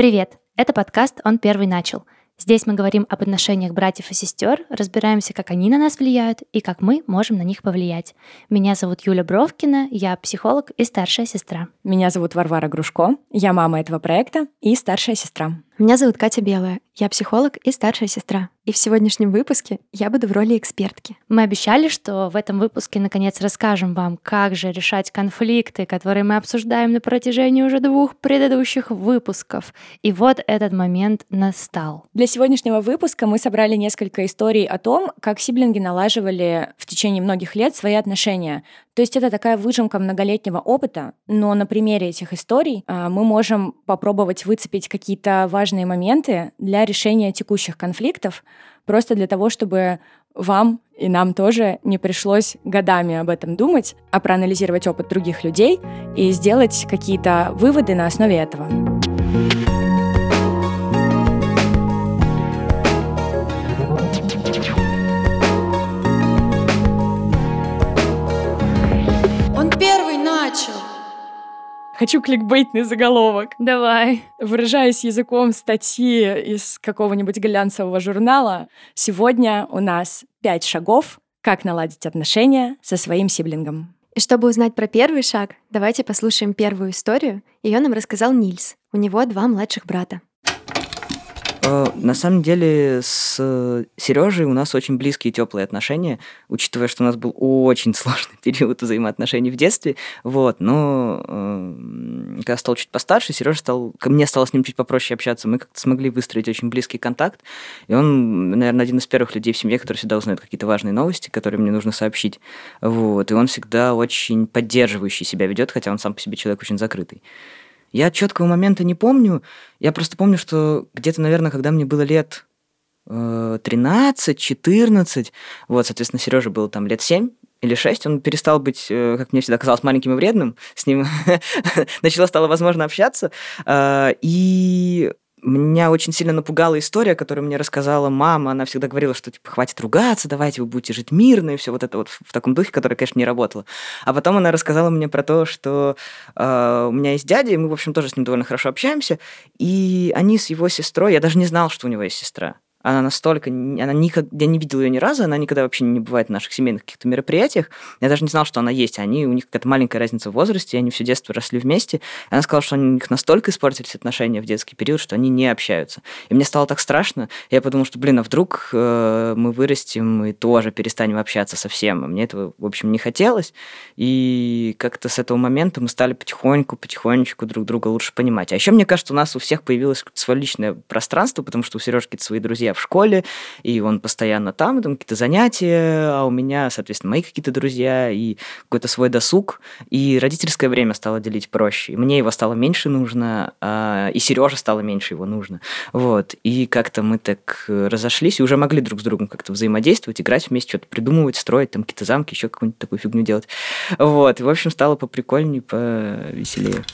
Привет! Это подкаст «Он первый начал». Здесь мы говорим об отношениях братьев и сестер, разбираемся, как они на нас влияют и как мы можем на них повлиять. Меня зовут Юля Бровкина, я психолог и старшая сестра. Меня зовут Варвара Грушко, я мама этого проекта и старшая сестра. Меня зовут Катя Белая, я психолог и старшая сестра. И в сегодняшнем выпуске я буду в роли экспертки. Мы обещали, что в этом выпуске наконец расскажем вам, как же решать конфликты, которые мы обсуждаем на протяжении уже двух предыдущих выпусков. И вот этот момент настал. Для сегодняшнего выпуска мы собрали несколько историй о том, как сиблинги налаживали в течение многих лет свои отношения. То есть это такая выжимка многолетнего опыта, но на примере этих историй а, мы можем попробовать выцепить какие-то важные моменты для решения текущих конфликтов, просто для того, чтобы вам и нам тоже не пришлось годами об этом думать, а проанализировать опыт других людей и сделать какие-то выводы на основе этого. Хочу кликбейтный заголовок. Давай. Выражаясь языком статьи из какого-нибудь глянцевого журнала, сегодня у нас пять шагов, как наладить отношения со своим сиблингом. И чтобы узнать про первый шаг, давайте послушаем первую историю. Ее нам рассказал Нильс. У него два младших брата. Э, на самом деле с Сережей у нас очень близкие теплые отношения, учитывая, что у нас был очень сложный период взаимоотношений в детстве. Вот, но э, когда стал чуть постарше, Сережа стал, ко мне стало с ним чуть попроще общаться. Мы как-то смогли выстроить очень близкий контакт. И он, наверное, один из первых людей в семье, который всегда узнает какие-то важные новости, которые мне нужно сообщить. Вот, и он всегда очень поддерживающий себя ведет, хотя он сам по себе человек очень закрытый. Я четкого момента не помню. Я просто помню, что где-то, наверное, когда мне было лет 13, 14, вот, соответственно, Сереже было там лет 7 или 6, он перестал быть, э, как мне всегда казалось, маленьким и вредным, с ним начало стало возможно общаться, э, и меня очень сильно напугала история, которую мне рассказала мама. Она всегда говорила, что типа хватит ругаться, давайте вы будете жить мирно и все вот это вот в таком духе, который, конечно, не работало. А потом она рассказала мне про то, что э, у меня есть дядя, и мы, в общем, тоже с ним довольно хорошо общаемся. И они с его сестрой, я даже не знал, что у него есть сестра. Она настолько... Она никогда... Я не видел ее ни разу, она никогда вообще не бывает в наших семейных каких-то мероприятиях. Я даже не знал, что она есть. Они, у них какая-то маленькая разница в возрасте, они все детство росли вместе. Она сказала, что у них настолько испортились отношения в детский период, что они не общаются. И мне стало так страшно. Я подумал, что, блин, а вдруг э, мы вырастем и тоже перестанем общаться совсем. А мне этого, в общем, не хотелось. И как-то с этого момента мы стали потихоньку, потихонечку друг друга лучше понимать. А еще, мне кажется, у нас у всех появилось свое личное пространство, потому что у Сережки свои друзья в школе, и он постоянно там, там какие-то занятия, а у меня, соответственно, мои какие-то друзья, и какой-то свой досуг, и родительское время стало делить проще. И мне его стало меньше нужно, а, и Сереже стало меньше его нужно. Вот. И как-то мы так разошлись, и уже могли друг с другом как-то взаимодействовать, играть вместе, что-то придумывать, строить, там какие-то замки, еще какую-нибудь такую фигню делать. Вот. И, в общем, стало поприкольнее, повеселее.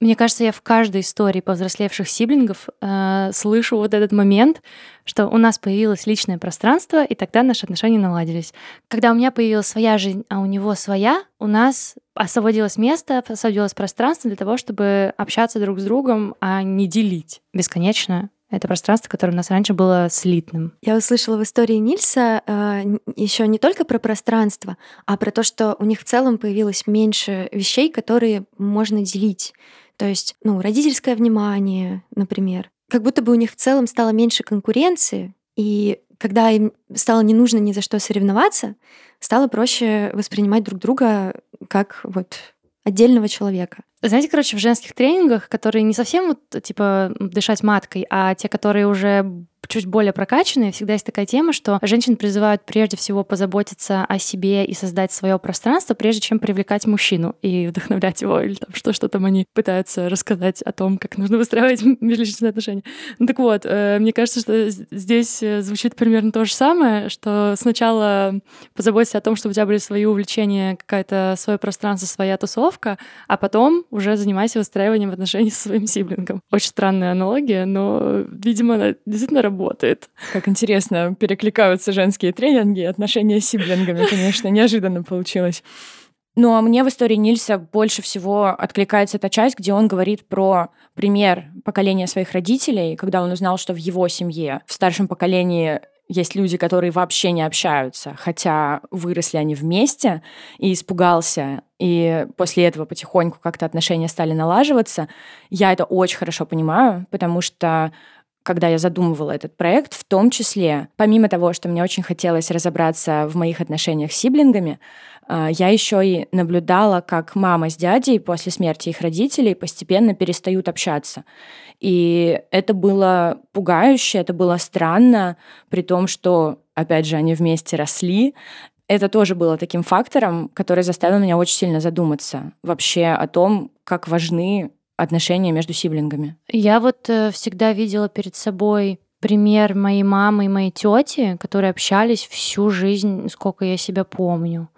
Мне кажется, я в каждой истории повзрослевших сиблингов э, слышу вот этот момент, что у нас появилось личное пространство, и тогда наши отношения наладились. Когда у меня появилась своя жизнь, а у него своя, у нас освободилось место, освободилось пространство для того, чтобы общаться друг с другом, а не делить бесконечно это пространство, которое у нас раньше было слитным. Я услышала в истории Нильса э, еще не только про пространство, а про то, что у них в целом появилось меньше вещей, которые можно делить. То есть, ну, родительское внимание, например. Как будто бы у них в целом стало меньше конкуренции, и когда им стало не нужно ни за что соревноваться, стало проще воспринимать друг друга как вот отдельного человека. Знаете, короче, в женских тренингах, которые не совсем вот типа дышать маткой, а те, которые уже чуть более прокачанные, всегда есть такая тема, что женщин призывают прежде всего позаботиться о себе и создать свое пространство, прежде чем привлекать мужчину и вдохновлять его, или там что, что там они пытаются рассказать о том, как нужно выстраивать межличностные отношения. Ну так вот, э, мне кажется, что здесь э, звучит примерно то же самое, что сначала позаботься о том, чтобы у тебя были свои увлечения, какое-то свое пространство, своя тусовка, а потом уже занимайся выстраиванием отношений со своим сиблингом. Очень странная аналогия, но, видимо, она действительно работает. Как интересно, перекликаются женские тренинги и отношения с сиблингами, конечно, неожиданно получилось. Ну, а мне в истории Нильса больше всего откликается та часть, где он говорит про пример поколения своих родителей, когда он узнал, что в его семье, в старшем поколении есть люди, которые вообще не общаются, хотя выросли они вместе, и испугался, и после этого потихоньку как-то отношения стали налаживаться. Я это очень хорошо понимаю, потому что когда я задумывала этот проект, в том числе, помимо того, что мне очень хотелось разобраться в моих отношениях с сиблингами, а, я еще и наблюдала, как мама с дядей после смерти их родителей постепенно перестают общаться. И это было пугающе, это было странно, при том, что, опять же, они вместе росли. Это тоже было таким фактором, который заставил меня очень сильно задуматься вообще о том, как важны отношения между сиблингами? Я вот э, всегда видела перед собой пример моей мамы и моей тети, которые общались всю жизнь, сколько я себя помню.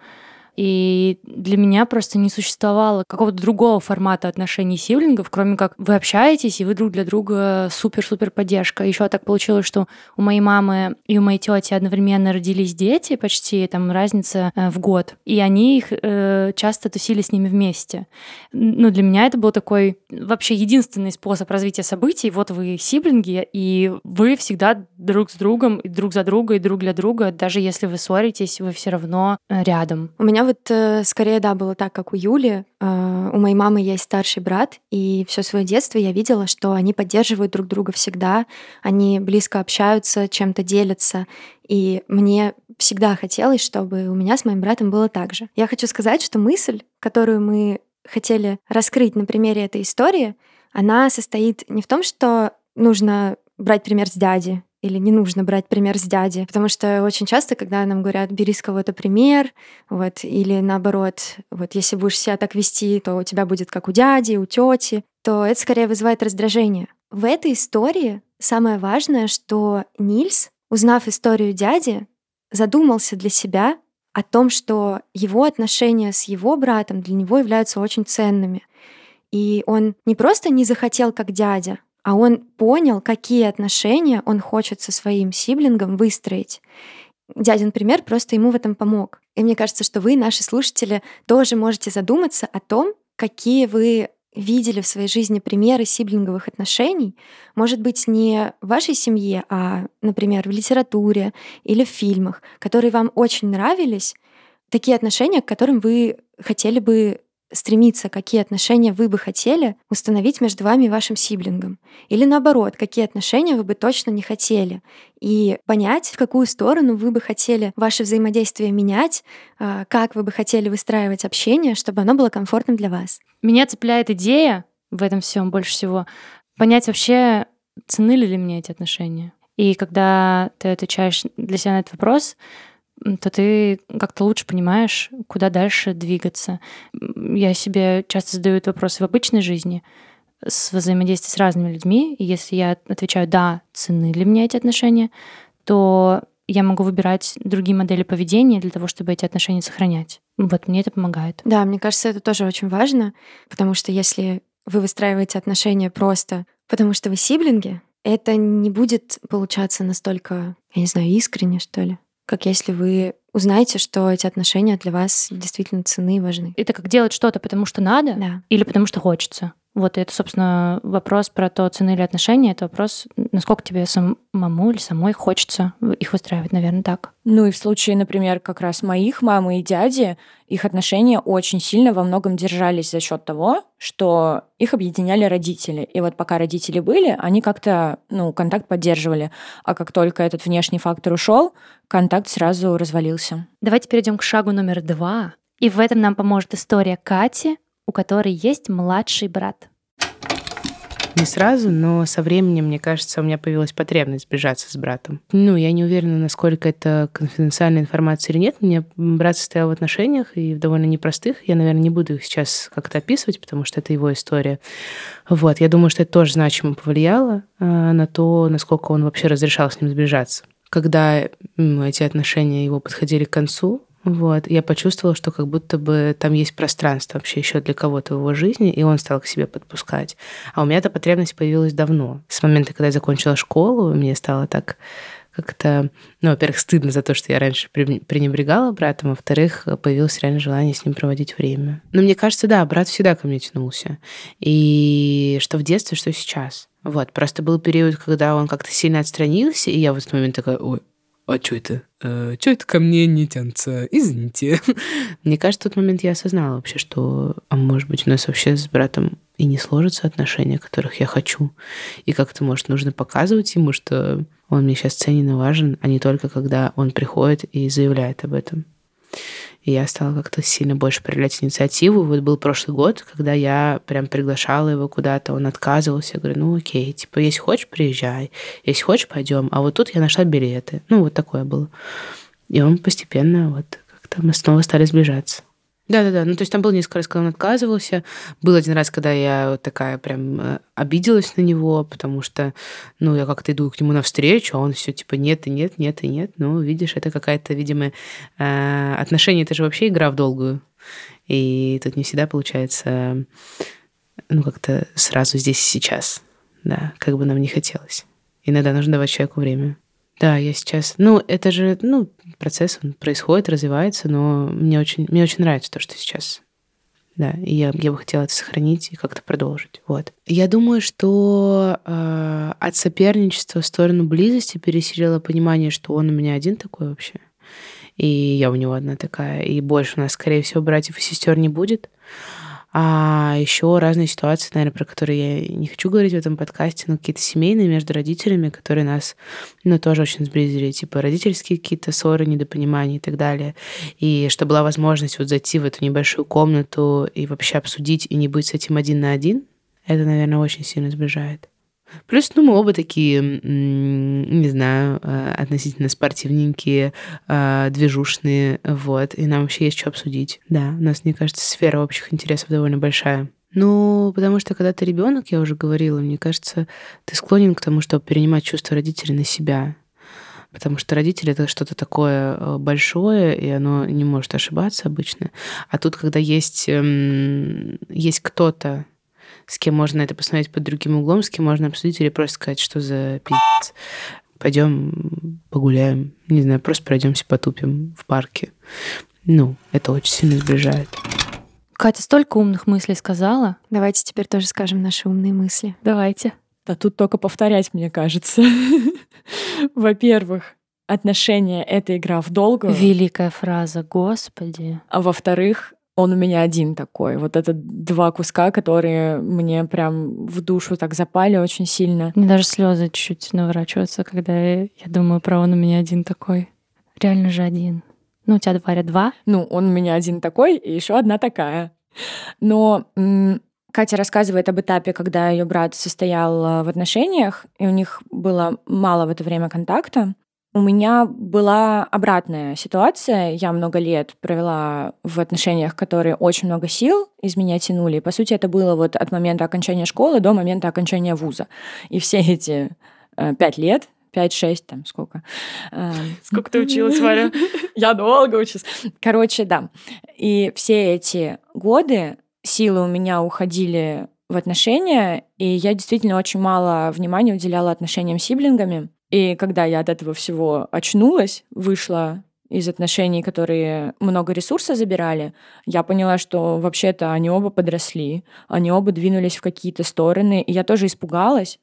И для меня просто не существовало какого-то другого формата отношений сиблингов, кроме как вы общаетесь, и вы друг для друга супер-супер поддержка. Еще так получилось, что у моей мамы и у моей тети одновременно родились дети, почти там разница э, в год. И они их э, часто тусили с ними вместе. Ну, для меня это был такой вообще единственный способ развития событий. Вот вы сиблинги, и вы всегда друг с другом, и друг за друга, и друг для друга. Даже если вы ссоритесь, вы все равно э, рядом. У меня вот э, скорее, да, было так, как у Юли. Э, у моей мамы есть старший брат, и все свое детство я видела, что они поддерживают друг друга всегда, они близко общаются, чем-то делятся. И мне всегда хотелось, чтобы у меня с моим братом было так же. Я хочу сказать, что мысль, которую мы хотели раскрыть на примере этой истории, она состоит не в том, что нужно брать пример с дяди или не нужно брать пример с дяди. Потому что очень часто, когда нам говорят, бери с кого-то пример, вот, или наоборот, вот если будешь себя так вести, то у тебя будет как у дяди, у тети, то это скорее вызывает раздражение. В этой истории самое важное, что Нильс, узнав историю дяди, задумался для себя о том, что его отношения с его братом для него являются очень ценными. И он не просто не захотел как дядя, а он понял, какие отношения он хочет со своим сиблингом выстроить. Дядин пример просто ему в этом помог. И мне кажется, что вы, наши слушатели, тоже можете задуматься о том, какие вы видели в своей жизни примеры сиблинговых отношений, может быть, не в вашей семье, а, например, в литературе или в фильмах, которые вам очень нравились, такие отношения, к которым вы хотели бы стремиться, какие отношения вы бы хотели установить между вами и вашим сиблингом. Или наоборот, какие отношения вы бы точно не хотели. И понять, в какую сторону вы бы хотели ваше взаимодействие менять, а, как вы бы хотели выстраивать общение, чтобы оно было комфортным для вас. Меня цепляет идея в этом всем больше всего понять вообще, цены ли меня эти отношения. И когда ты отвечаешь для себя на этот вопрос, то ты как-то лучше понимаешь, куда дальше двигаться. Я себе часто задаю этот вопрос в обычной жизни, с взаимодействием с разными людьми, и если я отвечаю «да», цены для меня эти отношения, то я могу выбирать другие модели поведения для того, чтобы эти отношения сохранять. Вот мне это помогает. Да, мне кажется, это тоже очень важно, потому что если вы выстраиваете отношения просто потому что вы сиблинги, это не будет получаться настолько, я не знаю, искренне, что ли как если вы узнаете, что эти отношения для вас действительно ценны и важны. Это как делать что-то, потому что надо да. или потому что хочется. Вот это, собственно, вопрос про то, цены или отношения. Это вопрос, насколько тебе самому или самой хочется их выстраивать, наверное, так. Ну и в случае, например, как раз моих мамы и дяди, их отношения очень сильно во многом держались за счет того, что их объединяли родители. И вот пока родители были, они как-то, ну, контакт поддерживали. А как только этот внешний фактор ушел, контакт сразу развалился. Давайте перейдем к шагу номер два. И в этом нам поможет история Кати, у которой есть младший брат. Не сразу, но со временем, мне кажется, у меня появилась потребность сближаться с братом. Ну, я не уверена, насколько это конфиденциальная информация или нет. У меня брат состоял в отношениях и в довольно непростых. Я, наверное, не буду их сейчас как-то описывать, потому что это его история. Вот, я думаю, что это тоже значимо повлияло а, на то, насколько он вообще разрешал с ним сближаться. Когда эти отношения его подходили к концу, вот. Я почувствовала, что как будто бы там есть пространство вообще еще для кого-то в его жизни, и он стал к себе подпускать. А у меня эта потребность появилась давно. С момента, когда я закончила школу, мне стало так как-то, ну, во-первых, стыдно за то, что я раньше пренебрегала братом, во-вторых, появилось реально желание с ним проводить время. Но мне кажется, да, брат всегда ко мне тянулся. И что в детстве, что сейчас. Вот, просто был период, когда он как-то сильно отстранился, и я в этот момент такая, ой, а что это? Э, что это ко мне не тянется? Извините. Мне кажется, в тот момент я осознала вообще, что, а может быть, у нас вообще с братом и не сложатся отношения, которых я хочу. И как-то, может, нужно показывать ему, что он мне сейчас ценен и важен, а не только когда он приходит и заявляет об этом. И я стала как-то сильно больше проявлять инициативу. Вот был прошлый год, когда я прям приглашала его куда-то, он отказывался. Я говорю, ну окей, типа, если хочешь, приезжай, если хочешь, пойдем. А вот тут я нашла билеты. Ну, вот такое было. И он постепенно вот как-то мы снова стали сближаться. Да-да-да, ну то есть там было несколько раз, когда он отказывался. Был один раз, когда я такая прям э, обиделась на него, потому что, ну, я как-то иду к нему навстречу, а он все типа нет и нет, нет и нет. Ну, видишь, это какая-то, видимо, э, отношения, это же вообще игра в долгую. И тут не всегда получается, ну, как-то сразу здесь и сейчас, да, как бы нам не хотелось. Иногда нужно давать человеку время. Да, я сейчас... Ну, это же, ну, процесс, он происходит, развивается, но мне очень, мне очень нравится то, что сейчас да, и я, я бы хотела это сохранить и как-то продолжить. Вот. Я думаю, что э, от соперничества в сторону близости переселило понимание, что он у меня один такой вообще, и я у него одна такая, и больше у нас, скорее всего, братьев и сестер не будет. А еще разные ситуации, наверное, про которые я не хочу говорить в этом подкасте, но какие-то семейные между родителями, которые нас, ну, тоже очень сблизили, типа родительские какие-то ссоры, недопонимания и так далее. И что была возможность вот зайти в эту небольшую комнату и вообще обсудить и не быть с этим один на один, это, наверное, очень сильно сближает. Плюс, ну, мы оба такие, не знаю, э, относительно спортивненькие, э, движушные, вот, и нам вообще есть что обсудить. Да, у нас, мне кажется, сфера общих интересов довольно большая. Ну, потому что когда ты ребенок, я уже говорила, мне кажется, ты склонен к тому, чтобы перенимать чувства родителей на себя. Потому что родители это что-то такое э, большое, и оно не может ошибаться обычно. А тут, когда есть, эм, есть кто-то, с кем можно это посмотреть под другим углом, с кем можно обсудить или просто сказать, что за пиздец. Пойдем погуляем, не знаю, просто пройдемся потупим в парке. Ну, это очень сильно сближает. Катя столько умных мыслей сказала. Давайте теперь тоже скажем наши умные мысли. Давайте. Да тут только повторять, мне кажется. Во-первых, отношения — это игра в долгую. Великая фраза, господи. А во-вторых, он у меня один такой. Вот это два куска, которые мне прям в душу так запали очень сильно. Мне даже слезы чуть-чуть наворачиваются, когда я, думаю про он у меня один такой. Реально же один. Ну, у тебя, Варя, два. Ну, он у меня один такой, и еще одна такая. Но Катя рассказывает об этапе, когда ее брат состоял э, в отношениях, и у них было мало в это время контакта. У меня была обратная ситуация. Я много лет провела в отношениях, которые очень много сил из меня тянули. И, по сути, это было вот от момента окончания школы до момента окончания вуза. И все эти э, пять лет, пять-шесть, там сколько. Э, сколько ты училась, Варя? Я долго училась. Короче, да. И все эти годы силы у меня уходили в отношения, и я действительно очень мало внимания уделяла отношениям с сиблингами. И когда я от этого всего очнулась, вышла из отношений, которые много ресурса забирали, я поняла, что вообще-то они оба подросли, они оба двинулись в какие-то стороны, и я тоже испугалась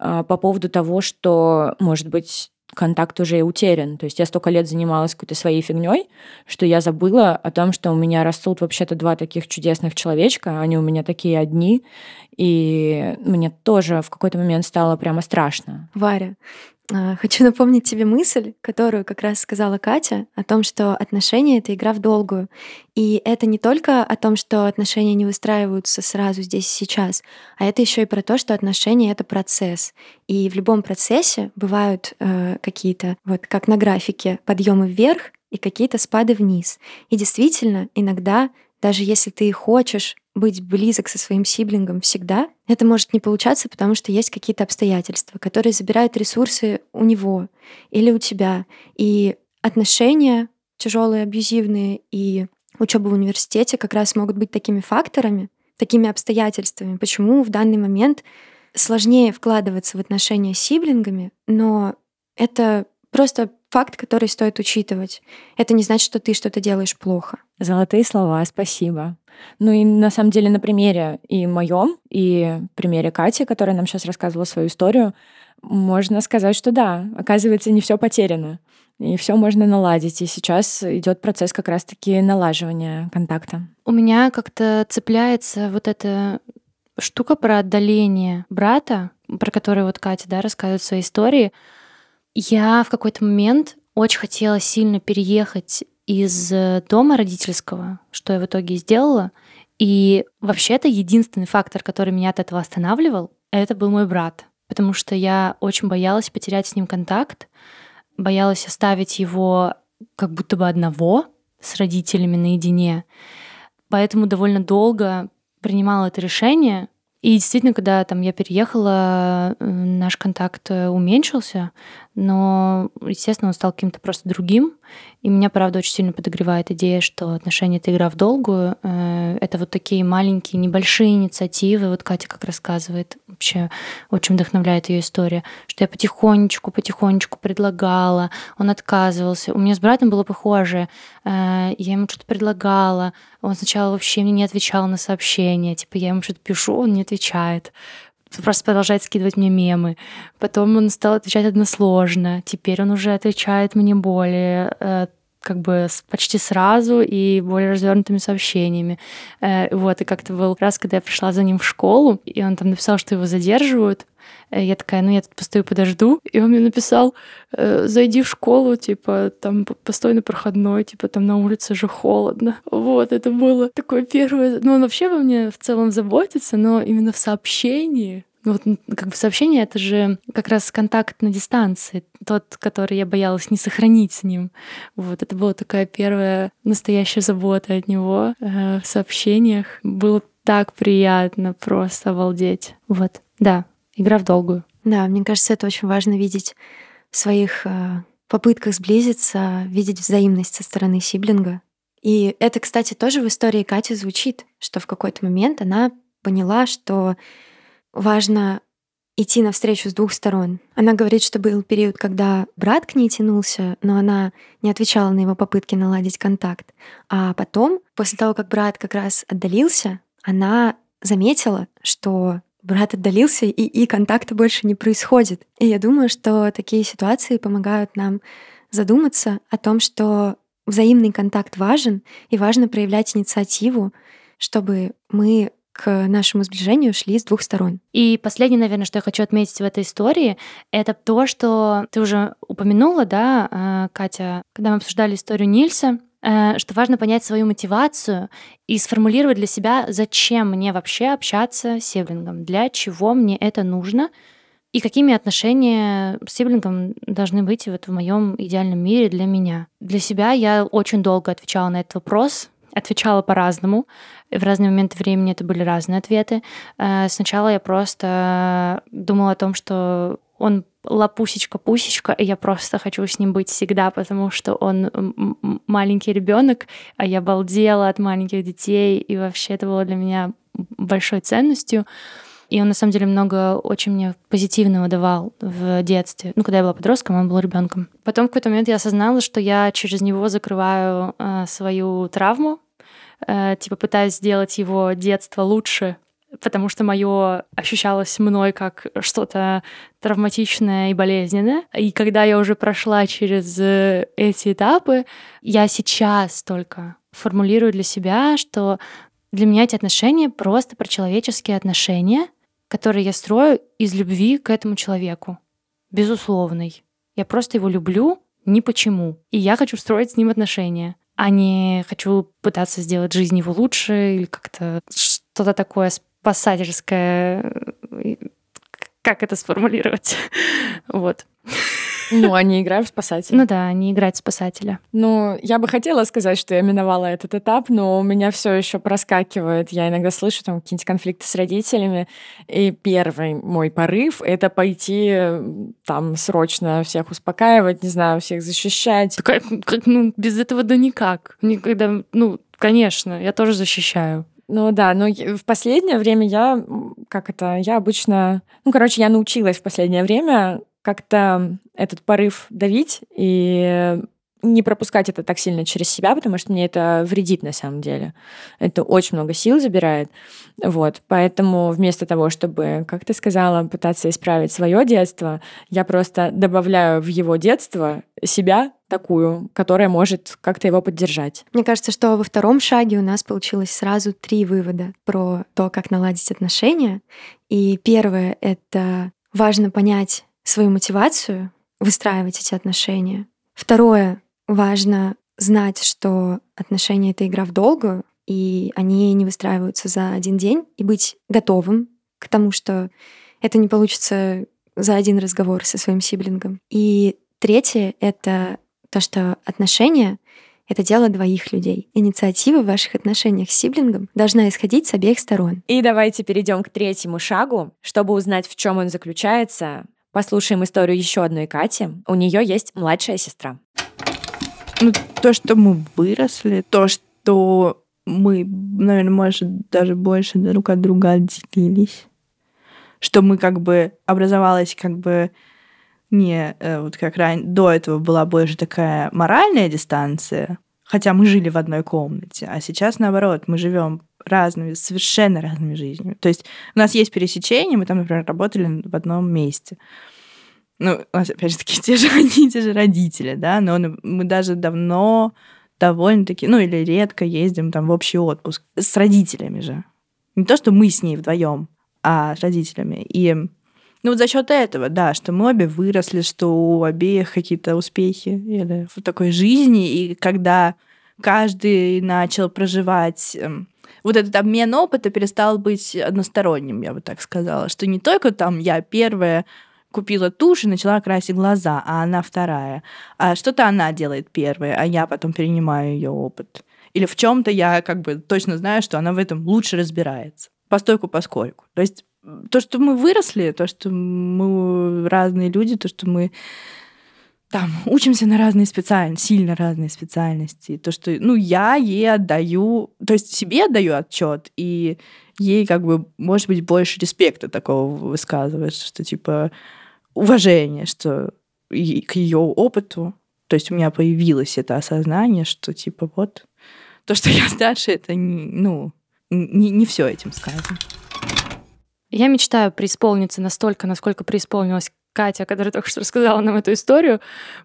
э, по поводу того, что, может быть, контакт уже и утерян. То есть я столько лет занималась какой-то своей фигней, что я забыла о том, что у меня растут вообще-то два таких чудесных человечка, они у меня такие одни, и мне тоже в какой-то момент стало прямо страшно. Варя, хочу напомнить тебе мысль, которую как раз сказала Катя, о том, что отношения — это игра в долгую. И это не только о том, что отношения не выстраиваются сразу здесь и сейчас, а это еще и про то, что отношения — это процесс. И в любом процессе бывают э, какие-то, вот как на графике, подъемы вверх и какие-то спады вниз. И действительно, иногда даже если ты хочешь быть близок со своим сиблингом всегда, это может не получаться, потому что есть какие-то обстоятельства, которые забирают ресурсы у него или у тебя. И отношения тяжелые, абьюзивные и учеба в университете как раз могут быть такими факторами, такими обстоятельствами, почему в данный момент сложнее вкладываться в отношения с сиблингами, но это просто факт, который стоит учитывать. Это не значит, что ты что-то делаешь плохо. Золотые слова, спасибо. Ну и на самом деле на примере и моем, и примере Кати, которая нам сейчас рассказывала свою историю, можно сказать, что да, оказывается, не все потеряно. И все можно наладить. И сейчас идет процесс как раз-таки налаживания контакта. У меня как-то цепляется вот эта штука про отдаление брата, про который вот Катя да, рассказывает свои истории. Я в какой-то момент очень хотела сильно переехать из дома родительского, что я в итоге сделала. И вообще-то единственный фактор, который меня от этого останавливал, это был мой брат. Потому что я очень боялась потерять с ним контакт, боялась оставить его как будто бы одного с родителями наедине. Поэтому довольно долго принимала это решение, и действительно, когда там я переехала, э, наш контакт э, уменьшился, но, естественно, он стал каким-то просто другим. И меня, правда, очень сильно подогревает идея, что отношения — это игра в долгую. Э, это вот такие маленькие, небольшие инициативы. Вот Катя как рассказывает, вообще очень вдохновляет ее история, что я потихонечку, потихонечку предлагала, он отказывался. У меня с братом было похоже. Я ему что-то предлагала, он сначала вообще мне не отвечал на сообщения. Типа я ему что-то пишу, он не отвечает. Просто продолжает скидывать мне мемы. Потом он стал отвечать односложно. Теперь он уже отвечает мне более э, как бы почти сразу и более развернутыми сообщениями. Э, вот, и как-то был раз, когда я пришла за ним в школу, и он там написал, что его задерживают, Э, я такая, ну я тут постою, подожду. И он мне написал, «Э, зайди в школу, типа, там постой на проходной, типа, там на улице же холодно. Вот, это было такое первое... Ну, он вообще во мне в целом заботится, но именно в сообщении вот как бы сообщение это же как раз контакт на дистанции, тот, который я боялась не сохранить с ним. Вот это была такая первая настоящая забота от него э, в сообщениях. Было так приятно, просто обалдеть. Вот, да, игра в долгую. Да, мне кажется, это очень важно видеть в своих э, попытках сблизиться, видеть взаимность со стороны сиблинга. И это, кстати, тоже в истории Кати звучит, что в какой-то момент она поняла, что важно идти навстречу с двух сторон. Она говорит, что был период, когда брат к ней тянулся, но она не отвечала на его попытки наладить контакт. А потом, после того, как брат как раз отдалился, она заметила, что брат отдалился, и, и контакта больше не происходит. И я думаю, что такие ситуации помогают нам задуматься о том, что взаимный контакт важен, и важно проявлять инициативу, чтобы мы к нашему сближению шли с двух сторон. И последнее, наверное, что я хочу отметить в этой истории, это то, что ты уже упомянула, да, э, Катя, когда мы обсуждали историю Нильса, Э, что важно понять свою мотивацию и сформулировать для себя, зачем мне вообще общаться с сиблингом, для чего мне это нужно, и какими отношения с сиблингом должны быть вот в моем идеальном мире для меня. Для себя я очень долго отвечала на этот вопрос, отвечала по-разному. В разные моменты времени это были разные ответы. Э, сначала я просто думала о том, что он лапусечка-пусечка, и я просто хочу с ним быть всегда, потому что он маленький ребенок, а я балдела от маленьких детей, и вообще это было для меня большой ценностью. И он на самом деле много очень мне позитивного давал в детстве. Ну, когда я была подростком, он был ребенком. Потом в какой-то момент я осознала, что я через него закрываю э, свою травму, э, типа пытаюсь сделать его детство лучше, потому что мое ощущалось мной как что-то травматичное и болезненное. И когда я уже прошла через э, эти этапы, я сейчас только формулирую для себя, что для меня эти отношения просто про человеческие отношения, которые я строю из любви к этому человеку. Безусловной. Я просто его люблю ни почему. И я хочу строить с ним отношения, а не хочу пытаться сделать жизнь его лучше или как-то что-то такое спасательское, как это сформулировать? вот. Ну, они играют в спасателя. Ну да, они играют в спасателя. Ну, я бы хотела сказать, что я миновала этот этап, но у меня все еще проскакивает. Я иногда слышу там какие-нибудь конфликты с родителями, и первый мой порыв — это пойти там срочно всех успокаивать, не знаю, всех защищать. Как, как, ну, без этого да никак. Никогда, ну, конечно, я тоже защищаю. Ну да, но в последнее время я, как это, я обычно, ну, короче, я научилась в последнее время как-то этот порыв давить и не пропускать это так сильно через себя, потому что мне это вредит на самом деле. Это очень много сил забирает. Вот. Поэтому вместо того, чтобы, как ты сказала, пытаться исправить свое детство, я просто добавляю в его детство себя такую, которая может как-то его поддержать. Мне кажется, что во втором шаге у нас получилось сразу три вывода про то, как наладить отношения. И первое — это важно понять свою мотивацию, выстраивать эти отношения. Второе важно знать, что отношения — это игра в долгую, и они не выстраиваются за один день, и быть готовым к тому, что это не получится за один разговор со своим сиблингом. И третье — это то, что отношения — это дело двоих людей. Инициатива в ваших отношениях с сиблингом должна исходить с обеих сторон. И давайте перейдем к третьему шагу. Чтобы узнать, в чем он заключается, послушаем историю еще одной Кати. У нее есть младшая сестра. Ну, то, что мы выросли, то, что мы, наверное, может, даже больше друг от друга отделились. Что мы как бы образовалась как бы не э, вот как раньше, до этого была больше такая моральная дистанция, хотя мы жили в одной комнате, а сейчас наоборот, мы живем разными, совершенно разными жизнями. То есть у нас есть пересечение, мы там, например, работали в одном месте ну, у нас, опять же, таки, те же, они, те же родители, да, но мы даже давно довольно-таки, ну, или редко ездим там в общий отпуск с родителями же. Не то, что мы с ней вдвоем, а с родителями. И ну вот за счет этого, да, что мы обе выросли, что у обеих какие-то успехи или в такой жизни, и когда каждый начал проживать эм, вот этот обмен опыта перестал быть односторонним, я бы так сказала, что не только там я первая купила тушь и начала красить глаза, а она вторая. А что-то она делает первая, а я потом перенимаю ее опыт. Или в чем-то я как бы точно знаю, что она в этом лучше разбирается. Постойку поскольку. То есть то, что мы выросли, то, что мы разные люди, то, что мы там учимся на разные специальности, сильно разные специальности. То, что, ну, я ей отдаю, то есть себе отдаю отчет, и ей как бы, может быть, больше респекта такого высказываешь, что типа уважение, что к ее опыту, то есть у меня появилось это осознание, что типа вот то, что я старше, это не, ну, не, не все этим сказано. Я мечтаю преисполниться настолько, насколько преисполнилась Катя, которая только что рассказала нам эту историю,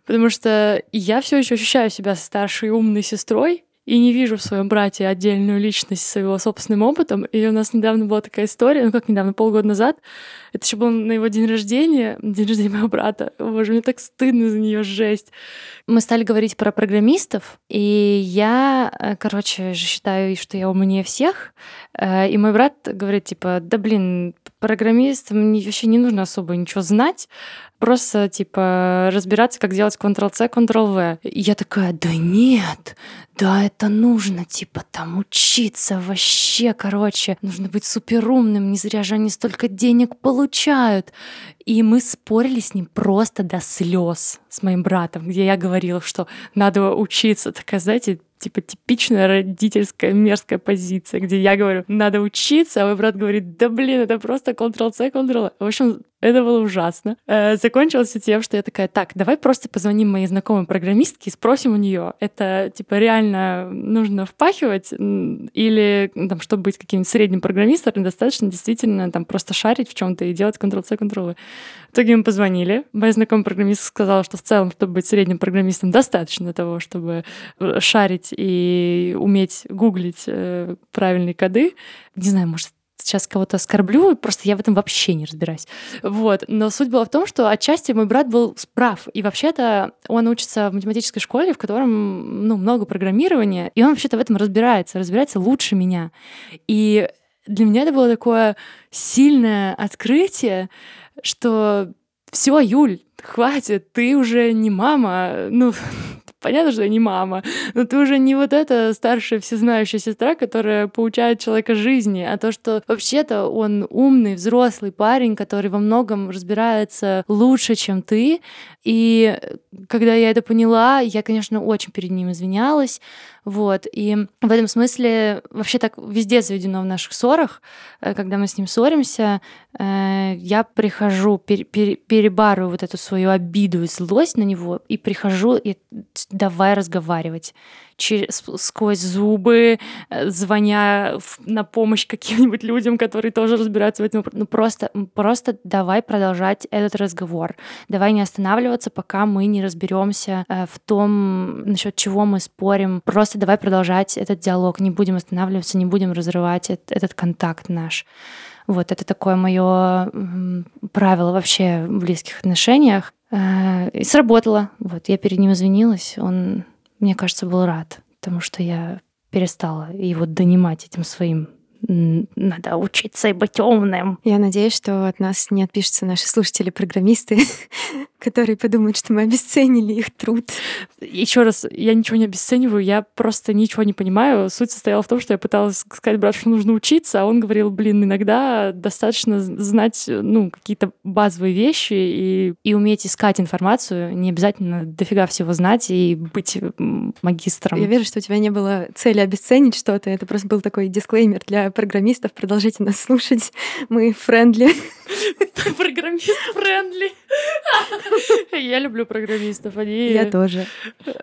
потому что я все еще ощущаю себя старшей умной сестрой, и не вижу в своем брате отдельную личность с его собственным опытом. И у нас недавно была такая история, ну как недавно, полгода назад. Это еще было на его день рождения, день рождения моего брата. Боже, мне так стыдно за нее жесть. Мы стали говорить про программистов, и я, э, короче, считаю, что я умнее всех. Э, и мой брат говорит, типа, да блин, программистам вообще не нужно особо ничего знать просто, типа, разбираться, как делать Ctrl-C, Ctrl-V. Я такая, да нет, да это нужно, типа, там учиться вообще, короче, нужно быть суперумным, не зря же они столько денег получают. И мы спорили с ним просто до слез с моим братом, где я говорила, что надо учиться. Такая, знаете, типа типичная родительская мерзкая позиция, где я говорю, надо учиться, а мой брат говорит, да блин, это просто Ctrl-C, Ctrl-V. В общем, это было ужасно. Э, закончилось тем, что я такая, так, давай просто позвоним моей знакомой программистке и спросим у нее, это типа реально нужно впахивать или там, чтобы быть каким-нибудь средним программистом, достаточно действительно там просто шарить в чем-то и делать Ctrl-C, Ctrl-V. В итоге мы позвонили. Моя знакомая программист сказала, что в целом, чтобы быть средним программистом, достаточно того, чтобы э, шарить и уметь гуглить э, правильные коды. Не знаю, может, сейчас кого-то оскорблю, просто я в этом вообще не разбираюсь. Вот. Но суть была в том, что отчасти мой брат был прав. И вообще-то он учится в математической школе, в котором ну, много программирования, и он вообще-то в этом разбирается, разбирается лучше меня. И для меня это было такое сильное открытие, что все, Юль, хватит, ты уже не мама, ну, понятно, что я не мама, но ты уже не вот эта старшая всезнающая сестра, которая получает человека жизни, а то, что вообще-то он умный, взрослый парень, который во многом разбирается лучше, чем ты. И когда я это поняла, я, конечно, очень перед ним извинялась, вот. И в этом смысле вообще так везде заведено в наших ссорах. Э, когда мы с ним ссоримся, э, я прихожу, пер, пер, перебарываю вот эту свою обиду и злость на него, и прихожу и давай разговаривать через, сквозь зубы, э, звоня на помощь каким-нибудь людям, которые тоже разбираются в этом. Ну просто, просто давай продолжать этот разговор. Давай не останавливаться, пока мы не разберемся в том, насчет чего мы спорим. Просто давай продолжать этот диалог, не будем останавливаться, не будем разрывать этот контакт наш. Вот это такое мое правило вообще в близких отношениях. Э, и сработало. Вот я перед ним извинилась. Он, мне кажется, был рад, потому что я перестала его донимать этим своим надо учиться и быть умным. Я надеюсь, что от нас не отпишутся наши слушатели-программисты, которые подумают, что мы обесценили их труд. Еще раз, я ничего не обесцениваю, я просто ничего не понимаю. Суть состояла в том, что я пыталась сказать брату, что нужно учиться, а он говорил, блин, иногда достаточно знать ну, какие-то базовые вещи и, и уметь искать информацию. Не обязательно дофига всего знать и быть магистром. Я верю, что у тебя не было цели обесценить что-то. Это просто был такой дисклеймер для программистов. Продолжите нас слушать. Мы friendly. Программист friendly. Я люблю программистов, они... Я тоже.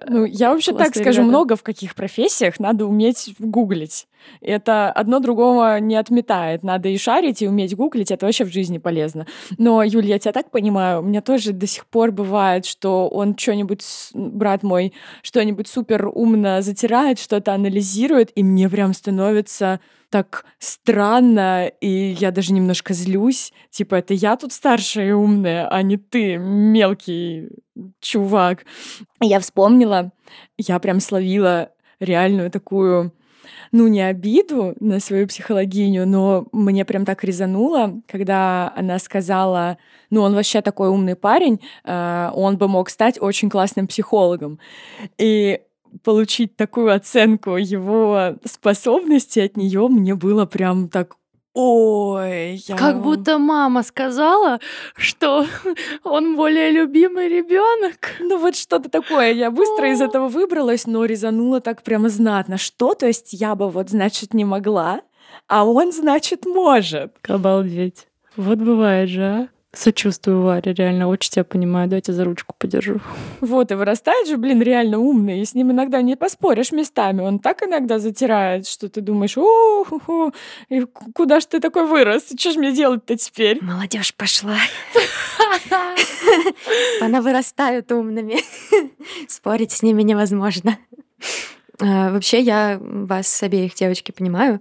Ну, я вообще так скажу, много в каких профессиях надо уметь гуглить. Это одно другого не отметает. Надо и шарить, и уметь гуглить. Это вообще в жизни полезно. Но, Юль, я тебя так понимаю, у меня тоже до сих пор бывает, что он что-нибудь, брат мой, что-нибудь супер умно затирает, что-то анализирует, и мне прям становится так странно, и я даже немножко злюсь. Типа, это я тут старшая и умная, а не ты, мелкий чувак. Я вспомнила, я прям словила реальную такую ну, не обиду на свою психологиню, но мне прям так резануло, когда она сказала, ну, он вообще такой умный парень, э, он бы мог стать очень классным психологом. И получить такую оценку его способности от нее мне было прям так Ой, я... Как будто мама сказала, что он более любимый ребенок. Ну вот что-то такое. Я быстро из этого выбралась, но резанула так прямо знатно. Что? То есть я бы вот, значит, не могла, а он, значит, может. Обалдеть. Вот бывает же, а? Сочувствую, Варя, реально очень тебя понимаю. Давайте за ручку подержу. Вот, и вырастает же, блин, реально умный. И с ним иногда не поспоришь местами. Он так иногда затирает, что ты думаешь, о, ху -ху, и куда ж ты такой вырос? Что ж мне делать-то теперь? Молодежь пошла. Она вырастают умными. Спорить с ними невозможно. А, вообще, я вас обеих, девочки, понимаю.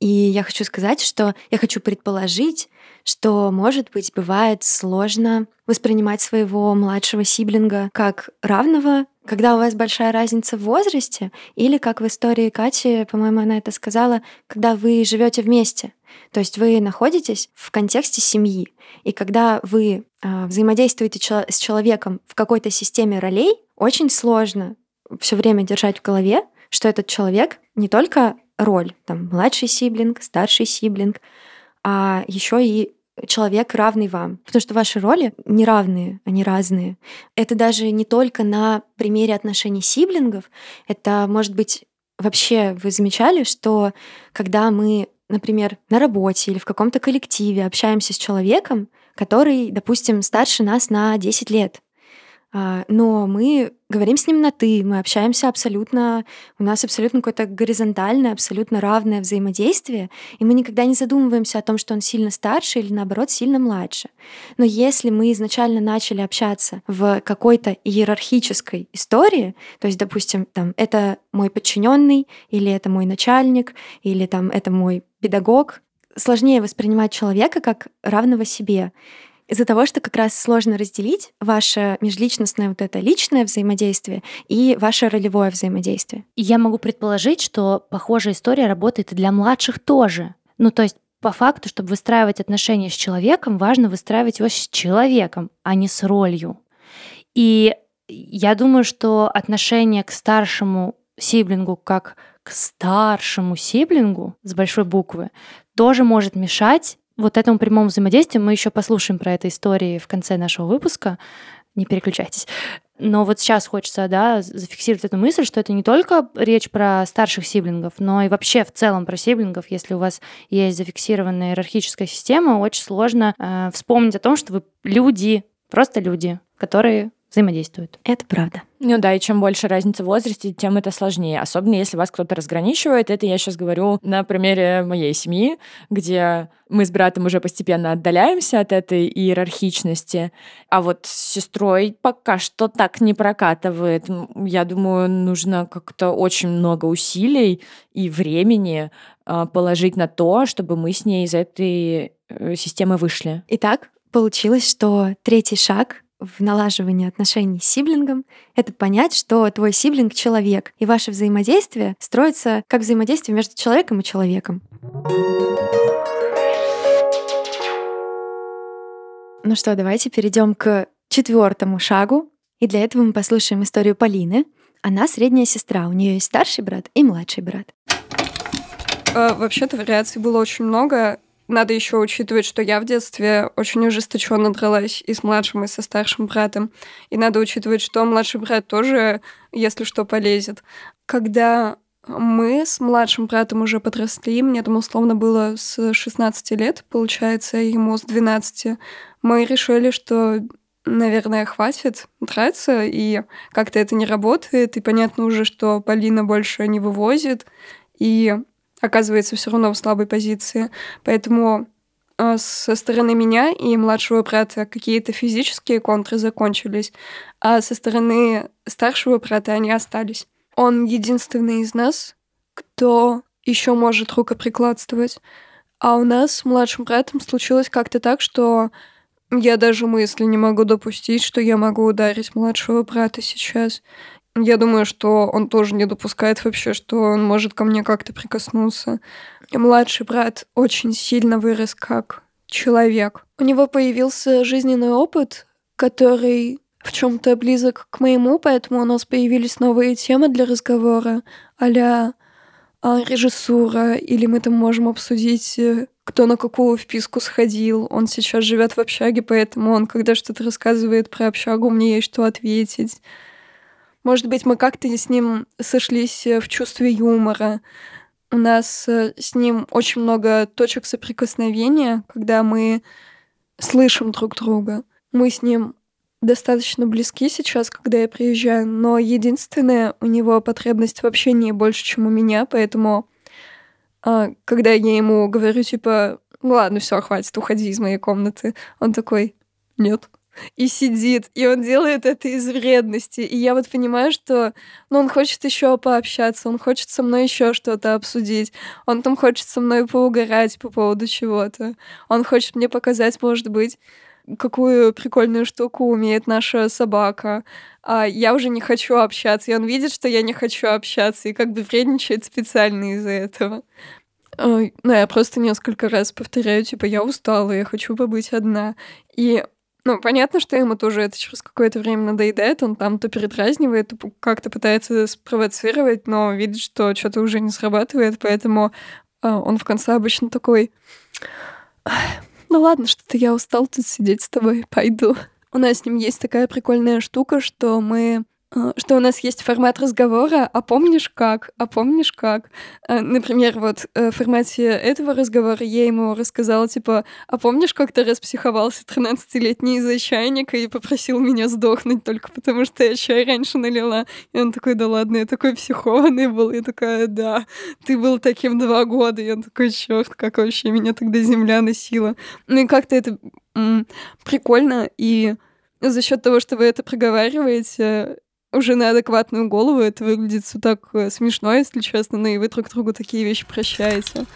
И я хочу сказать, что я хочу предположить, что, может быть, бывает сложно воспринимать своего младшего сиблинга как равного, когда у вас большая разница в возрасте, или как в истории Кати, по-моему, она это сказала, когда вы живете вместе. То есть вы находитесь в контексте семьи. И когда вы э, взаимодействуете чел- с человеком в какой-то системе ролей, очень сложно все время держать в голове, что этот человек не только роль, там, младший сиблинг, старший сиблинг, а еще и человек равный вам. Потому что ваши роли не равные, они разные. Это даже не только на примере отношений сиблингов, это может быть вообще вы замечали, что когда мы, например, на работе или в каком-то коллективе общаемся с человеком, который, допустим, старше нас на 10 лет, но мы говорим с ним на «ты», мы общаемся абсолютно, у нас абсолютно какое-то горизонтальное, абсолютно равное взаимодействие, и мы никогда не задумываемся о том, что он сильно старше или, наоборот, сильно младше. Но если мы изначально начали общаться в какой-то иерархической истории, то есть, допустим, там, это мой подчиненный, или это мой начальник, или там, это мой педагог, сложнее воспринимать человека как равного себе из-за того, что как раз сложно разделить ваше межличностное вот это личное взаимодействие и ваше ролевое взаимодействие. Я могу предположить, что похожая история работает и для младших тоже. Ну, то есть по факту, чтобы выстраивать отношения с человеком, важно выстраивать его с человеком, а не с ролью. И я думаю, что отношение к старшему сиблингу как к старшему сиблингу с большой буквы тоже может мешать вот этому прямому взаимодействию. Мы еще послушаем про это истории в конце нашего выпуска. Не переключайтесь. Но вот сейчас хочется да, зафиксировать эту мысль, что это не только речь про старших сиблингов, но и вообще в целом про сиблингов. Если у вас есть зафиксированная иерархическая система, очень сложно э, вспомнить о том, что вы люди, просто люди, которые взаимодействуют. Это правда. Ну да, и чем больше разница в возрасте, тем это сложнее. Особенно если вас кто-то разграничивает. Это я сейчас говорю на примере моей семьи, где мы с братом уже постепенно отдаляемся от этой иерархичности. А вот с сестрой пока что так не прокатывает. Я думаю, нужно как-то очень много усилий и времени а, положить на то, чтобы мы с ней из этой э, системы вышли. Итак, получилось, что третий шаг в налаживании отношений с сиблингом — это понять, что твой сиблинг — человек, и ваше взаимодействие строится как взаимодействие между человеком и человеком. Ну что, давайте перейдем к четвертому шагу. И для этого мы послушаем историю Полины. Она средняя сестра, у нее есть старший брат и младший брат. Э, вообще-то вариаций было очень много. Надо еще учитывать, что я в детстве очень ужесточенно дралась и с младшим, и со старшим братом. И надо учитывать, что младший брат тоже, если что, полезет. Когда мы с младшим братом уже подросли, мне там условно было с 16 лет, получается, ему с 12. Мы решили, что, наверное, хватит драться, и как-то это не работает, и понятно уже, что Полина больше не вывозит, и оказывается все равно в слабой позиции. Поэтому а, со стороны меня и младшего брата какие-то физические контры закончились, а со стороны старшего брата они остались. Он единственный из нас, кто еще может рукоприкладствовать. А у нас с младшим братом случилось как-то так, что я даже мысли не могу допустить, что я могу ударить младшего брата сейчас. Я думаю, что он тоже не допускает вообще, что он может ко мне как-то прикоснуться. И младший брат очень сильно вырос как человек. У него появился жизненный опыт, который в чем-то близок к моему, поэтому у нас появились новые темы для разговора, а режиссура, или мы там можем обсудить, э, кто на какую вписку сходил. Он сейчас живет в общаге, поэтому он, когда что-то рассказывает про общагу, мне есть что ответить. Может быть, мы как-то с ним сошлись э, в чувстве юмора. У нас э, с ним очень много точек соприкосновения, когда мы слышим друг друга. Мы с ним достаточно близки сейчас, когда я приезжаю, но единственное, у него потребность в общении больше, чем у меня, поэтому а, когда я ему говорю, типа, ладно, все, хватит, уходи из моей комнаты, он такой, нет и сидит, и он делает это из вредности. И я вот понимаю, что ну, он хочет еще пообщаться, он хочет со мной еще что-то обсудить, он там хочет со мной поугарать по поводу чего-то, он хочет мне показать, может быть, какую прикольную штуку умеет наша собака, а я уже не хочу общаться, и он видит, что я не хочу общаться, и как бы вредничает специально из-за этого. Ну, я просто несколько раз повторяю, типа, я устала, я хочу побыть одна. И ну, понятно, что ему тоже это через какое-то время надоедает, он там то передразнивает, то как-то пытается спровоцировать, но видит, что что-то уже не срабатывает, поэтому э, он в конце обычно такой, ну ладно, что-то я устал тут сидеть с тобой, пойду. У нас с ним есть такая прикольная штука, что мы что у нас есть формат разговора, а помнишь как, а помнишь как. Э, например, вот э, в формате этого разговора я ему рассказала, типа, а помнишь, как ты распсиховался 13-летний из-за чайника и попросил меня сдохнуть только потому, что я чай раньше налила? И он такой, да ладно, я такой психованный был. Я такая, да, ты был таким два года. И он такой, черт, как вообще меня тогда земля носила. Ну и как-то это м- прикольно, и за счет того, что вы это проговариваете, уже на адекватную голову. Это выглядит все так э, смешно, если честно, но и вы друг другу такие вещи прощаете.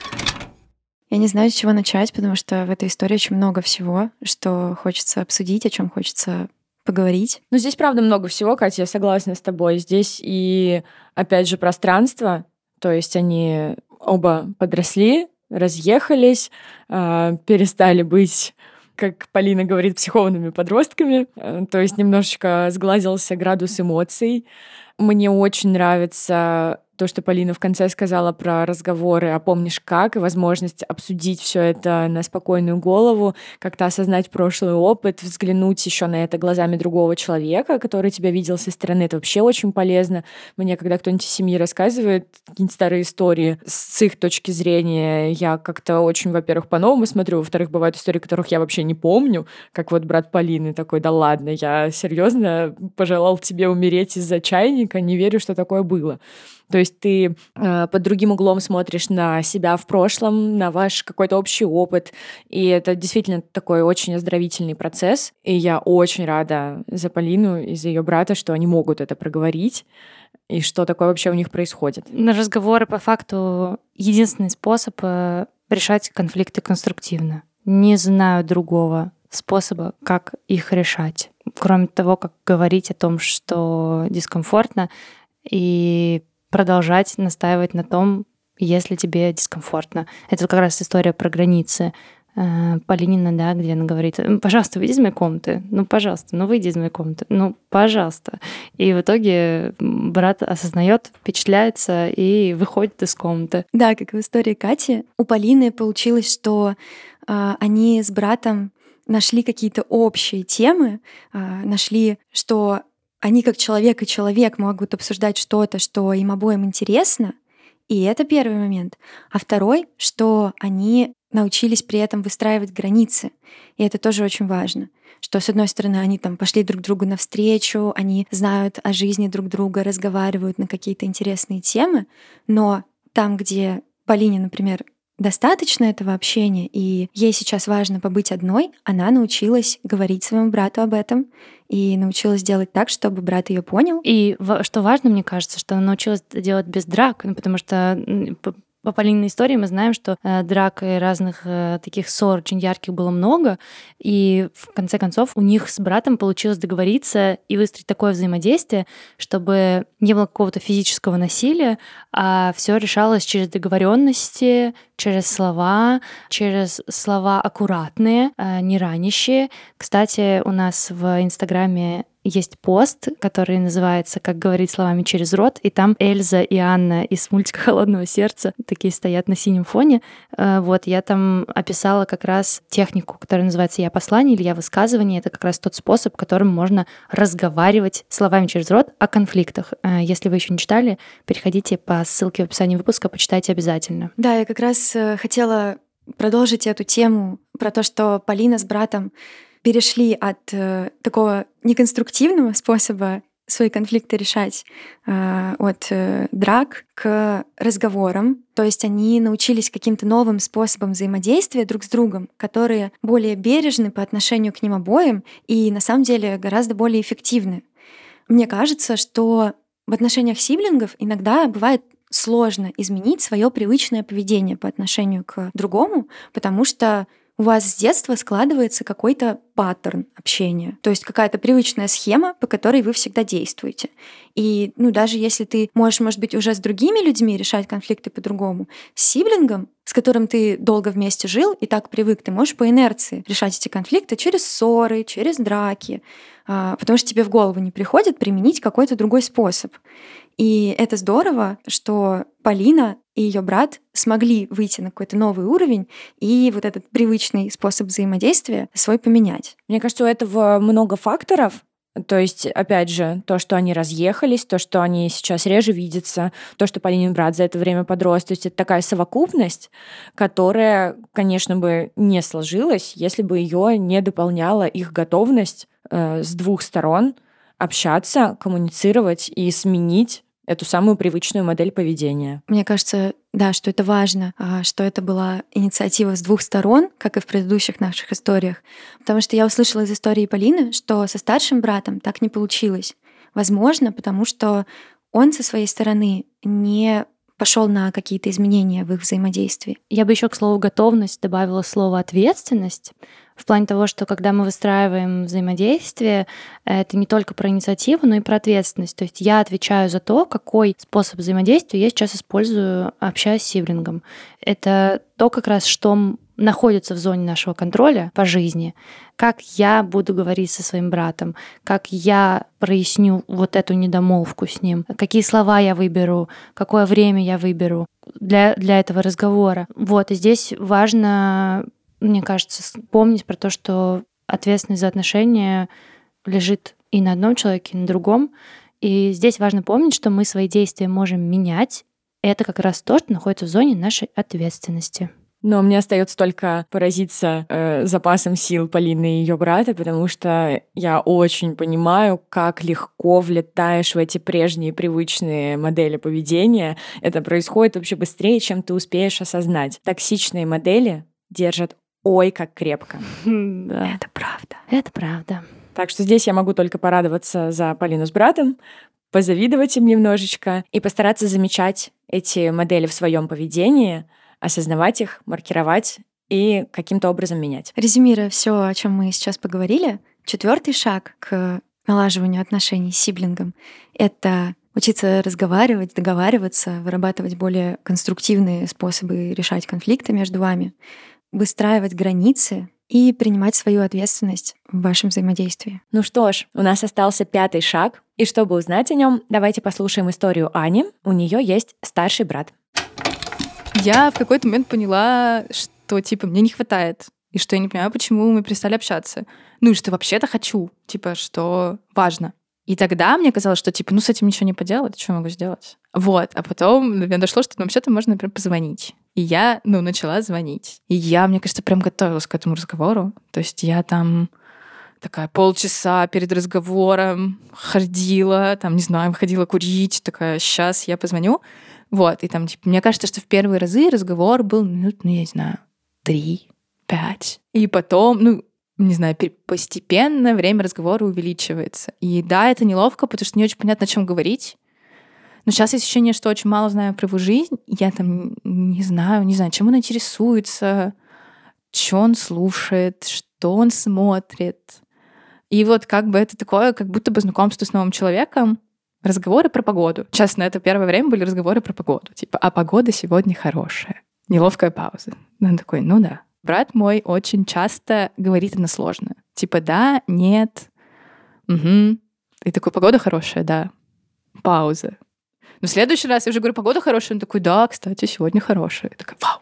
Я не знаю, с чего начать, потому что в этой истории очень много всего, что хочется обсудить, о чем хочется поговорить. Ну, здесь, правда, много всего, Катя, я согласна с тобой. Здесь и, опять же, пространство, то есть они оба подросли, разъехались, э, перестали быть как Полина говорит, психованными подростками. Э, то есть немножечко сглазился градус эмоций. Мне очень нравится то, что Полина в конце сказала про разговоры, а помнишь как, и возможность обсудить все это на спокойную голову, как-то осознать прошлый опыт, взглянуть еще на это глазами другого человека, который тебя видел со стороны, это вообще очень полезно. Мне, когда кто-нибудь из семьи рассказывает какие-нибудь старые истории с их точки зрения, я как-то очень, во-первых, по-новому смотрю, во-вторых, бывают истории, которых я вообще не помню, как вот брат Полины такой, да ладно, я серьезно пожелал тебе умереть из-за чайника, не верю, что такое было. То есть ты э, под другим углом смотришь на себя в прошлом, на ваш какой-то общий опыт. И это действительно такой очень оздоровительный процесс. И я очень рада за Полину и за ее брата, что они могут это проговорить и что такое вообще у них происходит. На разговоры по факту единственный способ э, решать конфликты конструктивно. Не знаю другого способа, как их решать. Кроме того, как говорить о том, что дискомфортно, и продолжать настаивать на том, если тебе дискомфортно. Это как раз история про границы. Э, Полинина, да, где она говорит, пожалуйста, выйди из моей комнаты, ну, пожалуйста, ну, выйди из моей комнаты, ну, пожалуйста. И в итоге брат осознает, впечатляется и выходит из комнаты. Да, как в истории Кати, у Полины получилось, что э, они с братом нашли какие-то общие темы, э, нашли, что они как человек и человек могут обсуждать что-то, что им обоим интересно, и это первый момент. А второй, что они научились при этом выстраивать границы. И это тоже очень важно. Что, с одной стороны, они там пошли друг другу навстречу, они знают о жизни друг друга, разговаривают на какие-то интересные темы, но там, где Полине, например, достаточно этого общения, и ей сейчас важно побыть одной, она научилась говорить своему брату об этом и научилась делать так, чтобы брат ее понял. И что важно, мне кажется, что она научилась делать без драк, ну, потому что по Полининой истории мы знаем, что э, драк и разных э, таких ссор очень ярких было много, и в конце концов у них с братом получилось договориться и выстроить такое взаимодействие, чтобы не было какого-то физического насилия, а все решалось через договоренности, через слова, через слова аккуратные, э, не ранящие. Кстати, у нас в Инстаграме есть пост, который называется «Как говорить словами через рот», и там Эльза и Анна из мультика «Холодного сердца» такие стоят на синем фоне. Э, вот, я там описала как раз технику, которая называется «Я послание» или «Я высказывание». Это как раз тот способ, которым можно разговаривать словами через рот о конфликтах. Э, если вы еще не читали, переходите по ссылке в описании выпуска, почитайте обязательно. Да, я как раз э, хотела продолжить эту тему про то, что Полина с братом перешли от э, такого неконструктивного способа свои конфликты решать э, от э, драк к разговорам. То есть они научились каким-то новым способам взаимодействия друг с другом, которые более бережны по отношению к ним обоим и на самом деле гораздо более эффективны. Мне кажется, что в отношениях сиблингов иногда бывает сложно изменить свое привычное поведение по отношению к другому, потому что у вас с детства складывается какой-то паттерн общения, то есть какая-то привычная схема, по которой вы всегда действуете. И ну, даже если ты можешь, может быть, уже с другими людьми решать конфликты по-другому, с сиблингом, с которым ты долго вместе жил и так привык, ты можешь по инерции решать эти конфликты через ссоры, через драки, а, потому что тебе в голову не приходит применить какой-то другой способ. И это здорово, что Полина и ее брат смогли выйти на какой-то новый уровень и вот этот привычный способ взаимодействия свой поменять. Мне кажется, у этого много факторов. То есть, опять же, то, что они разъехались, то, что они сейчас реже видятся, то, что Полинин брат за это время подрос. То есть это такая совокупность, которая, конечно, бы не сложилась, если бы ее не дополняла их готовность э, с двух сторон общаться, коммуницировать и сменить эту самую привычную модель поведения. Мне кажется, да, что это важно, а, что это была инициатива с двух сторон, как и в предыдущих наших историях. Потому что я услышала из истории Полины, что со старшим братом так не получилось. Возможно, потому что он со своей стороны не пошел на какие-то изменения в их взаимодействии. Я бы еще к слову готовность добавила слово ответственность, в плане того, что когда мы выстраиваем взаимодействие, это не только про инициативу, но и про ответственность. То есть я отвечаю за то, какой способ взаимодействия я сейчас использую, общаясь с сиблингом. Это то как раз, что находятся в зоне нашего контроля по жизни, как я буду говорить со своим братом, как я проясню вот эту недомолвку с ним, какие слова я выберу, какое время я выберу для, для этого разговора. Вот, и здесь важно, мне кажется, помнить про то, что ответственность за отношения лежит и на одном человеке, и на другом. И здесь важно помнить, что мы свои действия можем менять. Это как раз то, что находится в зоне нашей ответственности. Но мне остается только поразиться э, запасом сил Полины и ее брата, потому что я очень понимаю, как легко влетаешь в эти прежние привычные модели поведения. Это происходит вообще быстрее, чем ты успеешь осознать. Токсичные модели держат ой как крепко. Да. Это правда. Это правда. Так что здесь я могу только порадоваться за Полину с братом, позавидовать им немножечко и постараться замечать эти модели в своем поведении — осознавать их, маркировать и каким-то образом менять. Резюмируя все, о чем мы сейчас поговорили, четвертый шаг к налаживанию отношений с сиблингом — это учиться разговаривать, договариваться, вырабатывать более конструктивные способы решать конфликты между вами, выстраивать границы и принимать свою ответственность в вашем взаимодействии. Ну что ж, у нас остался пятый шаг, и чтобы узнать о нем, давайте послушаем историю Ани. У нее есть старший брат я в какой-то момент поняла, что, типа, мне не хватает, и что я не понимаю, почему мы перестали общаться. Ну и что вообще-то хочу, типа, что важно. И тогда мне казалось, что, типа, ну, с этим ничего не поделать, что я могу сделать? Вот, а потом до меня дошло, что ну, вообще-то можно, например, позвонить. И я, ну, начала звонить. И я, мне кажется, прям готовилась к этому разговору. То есть я там такая полчаса перед разговором ходила, там, не знаю, выходила курить, такая, сейчас я позвоню. Вот, и там, типа, мне кажется, что в первые разы разговор был минут, ну, я не знаю, три, пять. И потом, ну, не знаю, постепенно время разговора увеличивается. И да, это неловко, потому что не очень понятно, о чем говорить. Но сейчас есть ощущение, что очень мало знаю про его жизнь. Я там не знаю, не знаю, чем он интересуется, что он слушает, что он смотрит. И вот как бы это такое, как будто бы знакомство с новым человеком, разговоры про погоду. Честно, это первое время были разговоры про погоду. Типа, а погода сегодня хорошая. Неловкая пауза. Он такой, ну да. Брат мой очень часто говорит односложно. Типа, да, нет, угу. И такой, погода хорошая, да. Пауза. Но в следующий раз я уже говорю, погода хорошая. Он такой, да, кстати, сегодня хорошая. Я такая, вау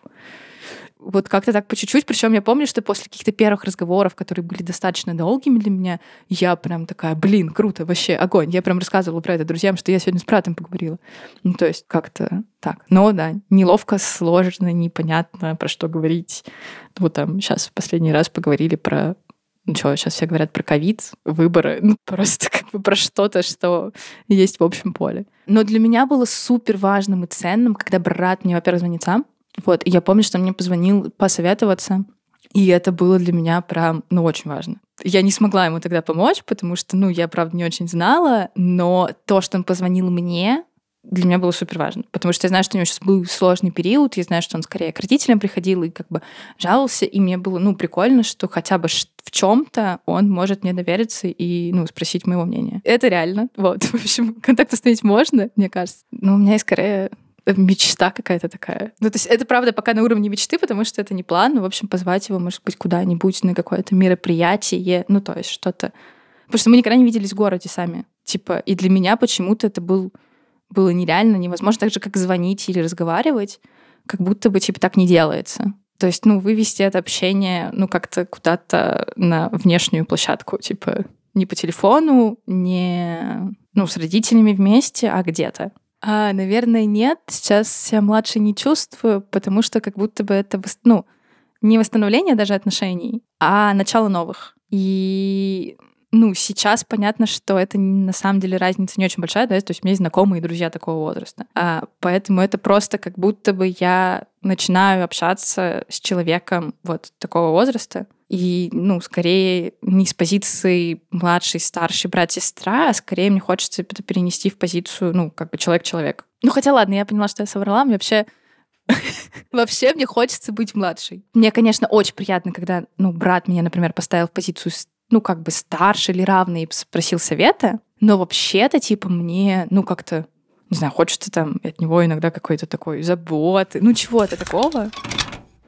вот как-то так по чуть-чуть. Причем я помню, что после каких-то первых разговоров, которые были достаточно долгими для меня, я прям такая, блин, круто, вообще огонь. Я прям рассказывала про это друзьям, что я сегодня с братом поговорила. Ну, то есть как-то так. Но да, неловко, сложно, непонятно, про что говорить. Вот там сейчас в последний раз поговорили про ну что, сейчас все говорят про ковид, выборы, ну просто как бы про что-то, что есть в общем поле. Но для меня было супер важным и ценным, когда брат мне, во-первых, звонит сам, вот, и я помню, что он мне позвонил посоветоваться, и это было для меня прям, ну, очень важно. Я не смогла ему тогда помочь, потому что, ну, я, правда, не очень знала, но то, что он позвонил мне, для меня было супер важно, потому что я знаю, что у него сейчас был сложный период, я знаю, что он скорее к родителям приходил и как бы жаловался, и мне было, ну, прикольно, что хотя бы в чем-то он может мне довериться и, ну, спросить моего мнения. Это реально, вот, в общем, контакт установить можно, мне кажется, но у меня есть скорее мечта какая-то такая. Ну, то есть это, правда, пока на уровне мечты, потому что это не план. Но, в общем, позвать его, может быть, куда-нибудь на какое-то мероприятие. Ну, то есть что-то... Потому что мы никогда не виделись в городе сами. Типа, и для меня почему-то это был, было нереально, невозможно. Так же, как звонить или разговаривать, как будто бы, типа, так не делается. То есть, ну, вывести это общение, ну, как-то куда-то на внешнюю площадку, типа, не по телефону, не, ну, с родителями вместе, а где-то. А, наверное, нет. Сейчас себя младше не чувствую, потому что как будто бы это, ну, не восстановление даже отношений, а начало новых. И ну, сейчас понятно, что это на самом деле разница не очень большая, да, то есть у меня есть знакомые друзья такого возраста. А, поэтому это просто как будто бы я начинаю общаться с человеком вот такого возраста, и, ну, скорее не с позиции младший, старший брат, сестра, а скорее мне хочется это перенести в позицию, ну, как бы человек-человек. Ну, хотя ладно, я поняла, что я соврала, мне вообще Вообще мне хочется быть младшей. Мне, конечно, очень приятно, когда, ну, брат меня, например, поставил в позицию, ну, как бы старше или равный спросил совета, но вообще-то, типа, мне, ну, как-то, не знаю, хочется там от него иногда какой-то такой заботы, ну, чего-то такого.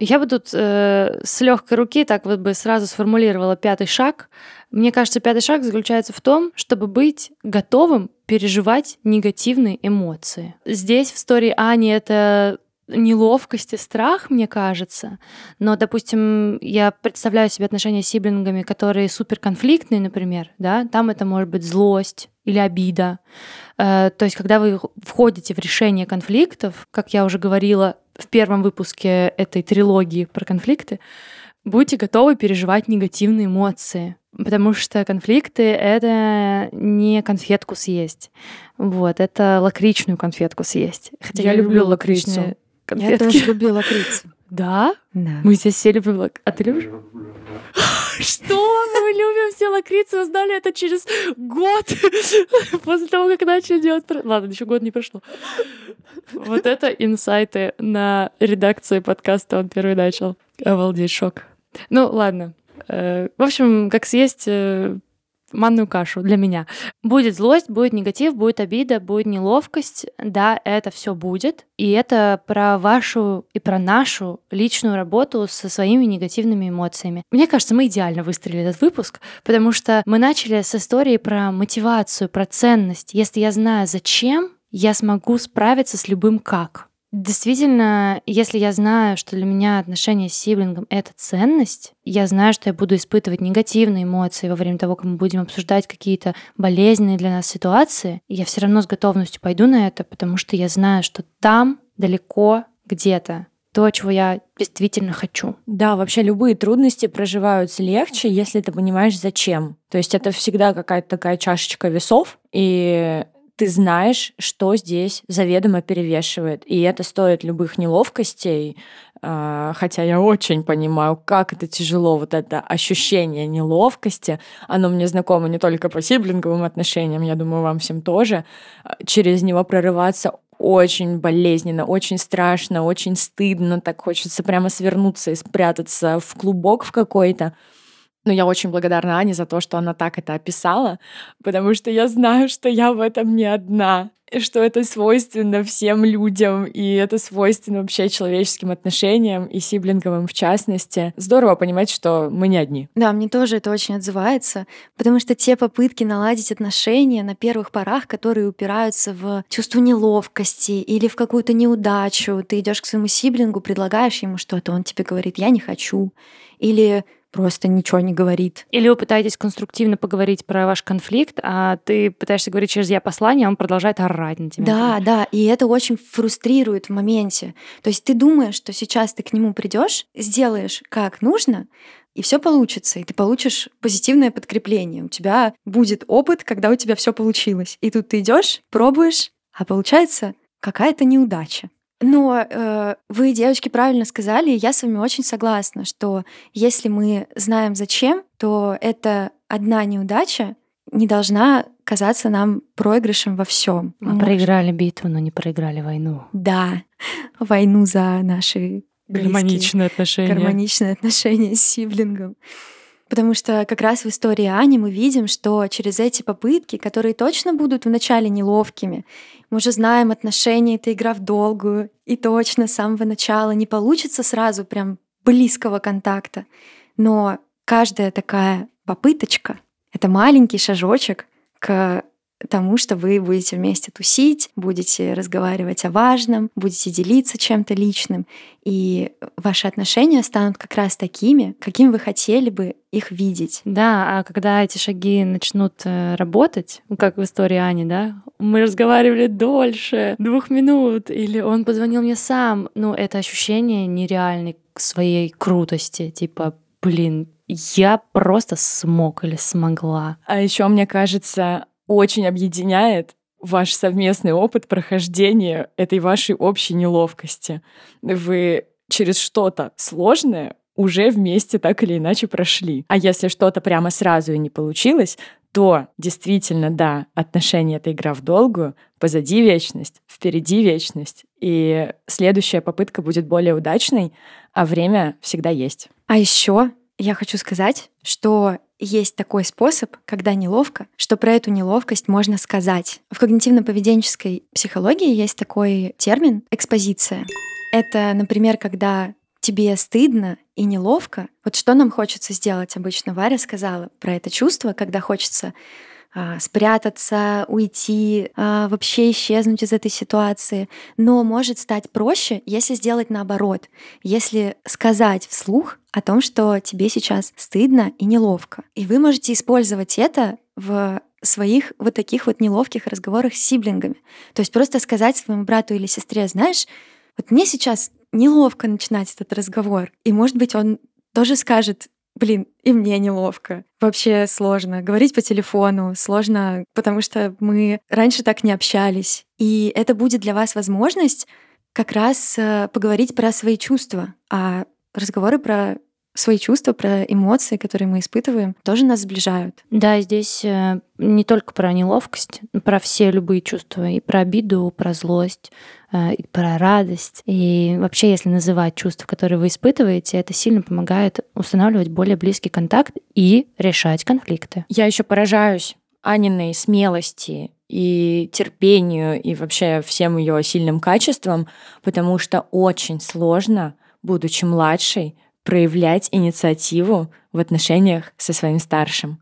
Я бы тут э, с легкой руки так вот бы сразу сформулировала пятый шаг. Мне кажется, пятый шаг заключается в том, чтобы быть готовым переживать негативные эмоции. Здесь в истории Ани это неловкость и страх, мне кажется. Но, допустим, я представляю себе отношения с сиблингами, которые суперконфликтные, например, да, там это может быть злость или обида. Э, то есть, когда вы входите в решение конфликтов, как я уже говорила в первом выпуске этой трилогии про конфликты, будьте готовы переживать негативные эмоции, потому что конфликты — это не конфетку съесть. Вот, это лакричную конфетку съесть. Хотя я, я люблю лакричную конфетки. Я тоже люблю лакрицу. Да? Да. Мы здесь все любим лак... А ты любишь? Что? Мы любим все лакрицы, узнали это через год после того, как начали делать... Ладно, еще год не прошло. Вот это инсайты на редакции подкаста он первый начал. Обалдеть, шок. Ну, ладно. Э, в общем, как съесть э, манную кашу для меня. Будет злость, будет негатив, будет обида, будет неловкость. Да, это все будет. И это про вашу и про нашу личную работу со своими негативными эмоциями. Мне кажется, мы идеально выстроили этот выпуск, потому что мы начали с истории про мотивацию, про ценность. Если я знаю, зачем, я смогу справиться с любым как. Действительно, если я знаю, что для меня отношения с сиблингом — это ценность, я знаю, что я буду испытывать негативные эмоции во время того, как мы будем обсуждать какие-то болезненные для нас ситуации, я все равно с готовностью пойду на это, потому что я знаю, что там, далеко, где-то, то, чего я действительно хочу. Да, вообще любые трудности проживаются легче, если ты понимаешь, зачем. То есть это всегда какая-то такая чашечка весов, и ты знаешь, что здесь заведомо перевешивает. И это стоит любых неловкостей, а, хотя я очень понимаю, как это тяжело, вот это ощущение неловкости. Оно мне знакомо не только по сиблинговым отношениям, я думаю, вам всем тоже. А, через него прорываться очень болезненно, очень страшно, очень стыдно, так хочется прямо свернуться и спрятаться в клубок в какой-то. Но я очень благодарна Ане за то, что она так это описала, потому что я знаю, что я в этом не одна, и что это свойственно всем людям, и это свойственно вообще человеческим отношениям, и сиблинговым в частности. Здорово понимать, что мы не одни. Да, мне тоже это очень отзывается, потому что те попытки наладить отношения на первых порах, которые упираются в чувство неловкости или в какую-то неудачу, ты идешь к своему сиблингу, предлагаешь ему что-то, он тебе говорит «я не хочу», или просто ничего не говорит. Или вы пытаетесь конструктивно поговорить про ваш конфликт, а ты пытаешься говорить через я послание, а он продолжает орать на тебя. Да, да, и это очень фрустрирует в моменте. То есть ты думаешь, что сейчас ты к нему придешь, сделаешь как нужно, и все получится, и ты получишь позитивное подкрепление. У тебя будет опыт, когда у тебя все получилось. И тут ты идешь, пробуешь, а получается какая-то неудача. Но э, вы, девочки, правильно сказали, и я с вами очень согласна, что если мы знаем зачем, то эта одна неудача не должна казаться нам проигрышем во всем. Мы проиграли битву, но не проиграли войну. Да, войну за наши гармоничные отношения. Гармоничные отношения с сиблингом. Потому что как раз в истории Ани мы видим, что через эти попытки, которые точно будут вначале неловкими, мы уже знаем отношения, это игра в долгую, и точно с самого начала не получится сразу прям близкого контакта. Но каждая такая попыточка — это маленький шажочек к тому, что вы будете вместе тусить, будете разговаривать о важном, будете делиться чем-то личным, и ваши отношения станут как раз такими, каким вы хотели бы их видеть. Да, а когда эти шаги начнут э, работать, ну, как в истории Ани, да, мы разговаривали дольше двух минут, или он позвонил мне сам, ну, это ощущение нереальной своей крутости, типа, блин, я просто смог или смогла. А еще мне кажется, очень объединяет ваш совместный опыт прохождения этой вашей общей неловкости. Вы через что-то сложное уже вместе так или иначе прошли. А если что-то прямо сразу и не получилось, то действительно, да, отношения — это игра в долгую, позади вечность, впереди вечность, и следующая попытка будет более удачной, а время всегда есть. А еще я хочу сказать, что есть такой способ, когда неловко, что про эту неловкость можно сказать. В когнитивно-поведенческой психологии есть такой термин экспозиция. Это, например, когда тебе стыдно и неловко, вот что нам хочется сделать обычно? Варя сказала про это чувство, когда хочется спрятаться, уйти, а, вообще исчезнуть из этой ситуации. Но может стать проще, если сделать наоборот, если сказать вслух о том, что тебе сейчас стыдно и неловко. И вы можете использовать это в своих вот таких вот неловких разговорах с сиблингами. То есть просто сказать своему брату или сестре, знаешь, вот мне сейчас неловко начинать этот разговор. И, может быть, он тоже скажет, блин, и мне неловко. Вообще сложно. Говорить по телефону сложно, потому что мы раньше так не общались. И это будет для вас возможность как раз э, поговорить про свои чувства. А разговоры про свои чувства, про эмоции, которые мы испытываем, тоже нас сближают. Да, здесь э, не только про неловкость, про все любые чувства, и про обиду, про злость, и про радость. И вообще, если называть чувства, которые вы испытываете, это сильно помогает устанавливать более близкий контакт и решать конфликты. Я еще поражаюсь Аниной смелости и терпению, и вообще всем ее сильным качествам, потому что очень сложно, будучи младшей, проявлять инициативу в отношениях со своим старшим.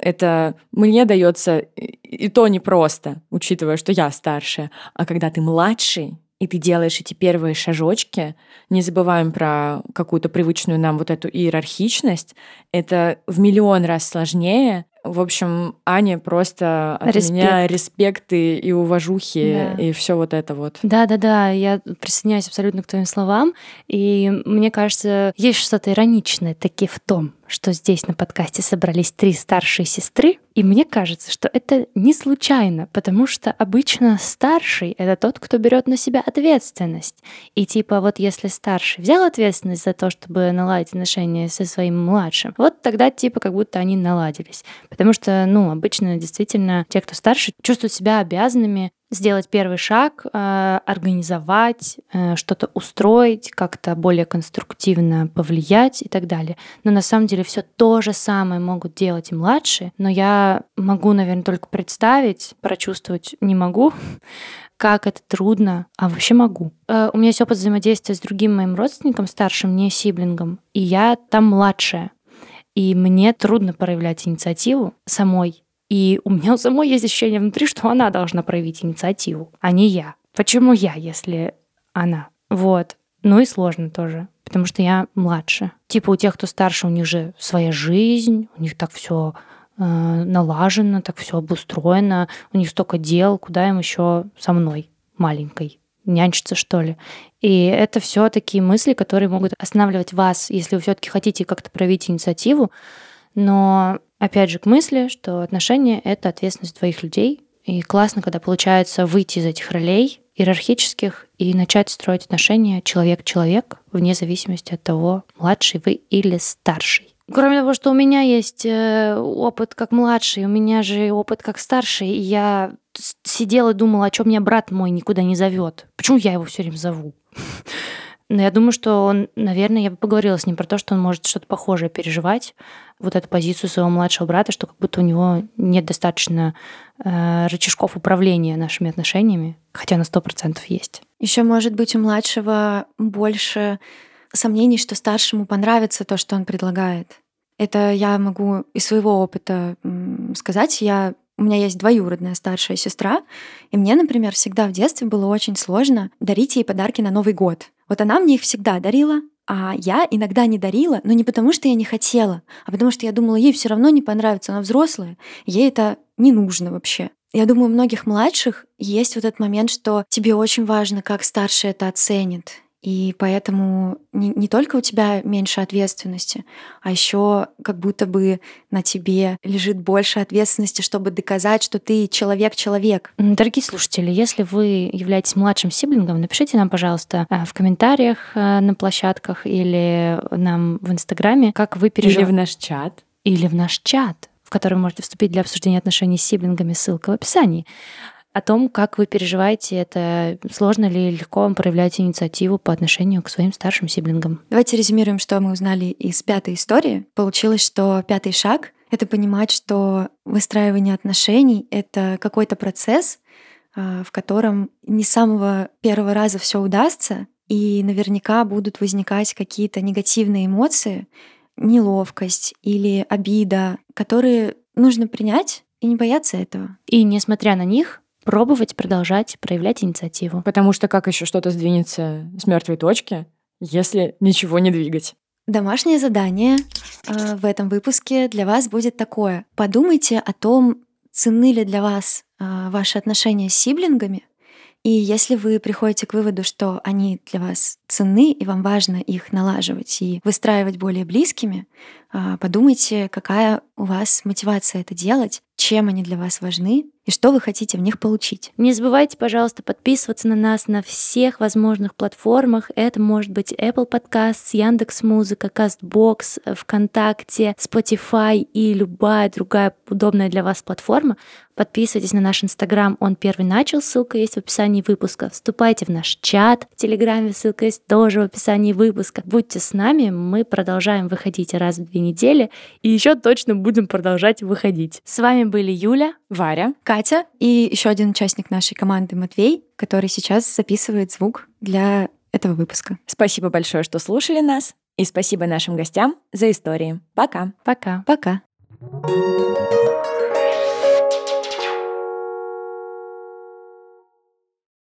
Это мне дается и то непросто, учитывая, что я старшая. А когда ты младший, и ты делаешь эти первые шажочки, не забываем про какую-то привычную нам вот эту иерархичность, это в миллион раз сложнее, в общем, Аня просто от Респект. меня респекты и уважухи да. и все вот это вот. Да, да, да, я присоединяюсь абсолютно к твоим словам. И мне кажется, есть что-то ироничное таки в том, что здесь на подкасте собрались три старшие сестры, и мне кажется, что это не случайно, потому что обычно старший — это тот, кто берет на себя ответственность. И типа вот если старший взял ответственность за то, чтобы наладить отношения со своим младшим, вот тогда типа как будто они наладились. Потому что, ну, обычно действительно те, кто старше, чувствуют себя обязанными сделать первый шаг, э, организовать, э, что-то устроить, как-то более конструктивно повлиять и так далее. Но на самом деле все то же самое могут делать и младшие, но я могу, наверное, только представить, прочувствовать не могу, как это трудно, а вообще могу. Э, у меня есть опыт взаимодействия с другим моим родственником, старшим, не сиблингом, и я там младшая. И мне трудно проявлять инициативу самой, и у меня у самой есть ощущение внутри, что она должна проявить инициативу, а не я. Почему я, если она? Вот. Ну и сложно тоже, потому что я младше. Типа у тех, кто старше, у них же своя жизнь, у них так все э, налажено, так все обустроено, у них столько дел, куда им еще со мной маленькой нянчиться, что ли. И это все такие мысли, которые могут останавливать вас, если вы все-таки хотите как-то проявить инициативу. Но Опять же, к мысли, что отношения — это ответственность двоих людей. И классно, когда получается выйти из этих ролей иерархических и начать строить отношения человек-человек, вне зависимости от того, младший вы или старший. Кроме того, что у меня есть э, опыт как младший, у меня же опыт как старший, и я сидела и думала, о чем меня брат мой никуда не зовет. Почему я его все время зову? Но я думаю, что он, наверное, я бы поговорила с ним про то, что он может что-то похожее переживать, вот эту позицию своего младшего брата, что как будто у него нет достаточно э, рычажков управления нашими отношениями, хотя на сто процентов есть. Еще может быть у младшего больше сомнений, что старшему понравится то, что он предлагает. Это я могу из своего опыта сказать. Я у меня есть двоюродная старшая сестра, и мне, например, всегда в детстве было очень сложно дарить ей подарки на Новый год. Вот она мне их всегда дарила, а я иногда не дарила, но не потому, что я не хотела, а потому что я думала, ей все равно не понравится, она взрослая, ей это не нужно вообще. Я думаю, у многих младших есть вот этот момент, что тебе очень важно, как старший это оценит. И поэтому не, не только у тебя меньше ответственности, а еще как будто бы на тебе лежит больше ответственности, чтобы доказать, что ты человек-человек. Дорогие слушатели, если вы являетесь младшим сиблингом, напишите нам, пожалуйста, э, в комментариях э, на площадках или нам в Инстаграме, как вы переживаете. Или в наш чат. Или в наш чат, в который вы можете вступить для обсуждения отношений с сиблингами, ссылка в описании о том, как вы переживаете это, сложно ли легко вам проявлять инициативу по отношению к своим старшим сиблингам. Давайте резюмируем, что мы узнали из пятой истории. Получилось, что пятый шаг — это понимать, что выстраивание отношений — это какой-то процесс, а, в котором не с самого первого раза все удастся, и наверняка будут возникать какие-то негативные эмоции, неловкость или обида, которые нужно принять и не бояться этого. И несмотря на них, пробовать продолжать проявлять инициативу. Потому что как еще что-то сдвинется с мертвой точки, если ничего не двигать? Домашнее задание э, в этом выпуске для вас будет такое. Подумайте о том, ценны ли для вас э, ваши отношения с сиблингами, и если вы приходите к выводу, что они для вас ценны, и вам важно их налаживать и выстраивать более близкими, подумайте, какая у вас мотивация это делать, чем они для вас важны и что вы хотите в них получить. Не забывайте, пожалуйста, подписываться на нас на всех возможных платформах. Это может быть Apple Podcasts, Яндекс Музыка, Castbox, ВКонтакте, Spotify и любая другая удобная для вас платформа. Подписывайтесь на наш Инстаграм, он первый начал, ссылка есть в описании выпуска. Вступайте в наш чат, в Телеграме ссылка есть тоже в описании выпуска. Будьте с нами, мы продолжаем выходить раз в две недели и еще точно будем продолжать выходить. С вами были Юля, Варя, Катя и еще один участник нашей команды Матвей, который сейчас записывает звук для этого выпуска. Спасибо большое, что слушали нас. И спасибо нашим гостям за истории. Пока. Пока. Пока. thank you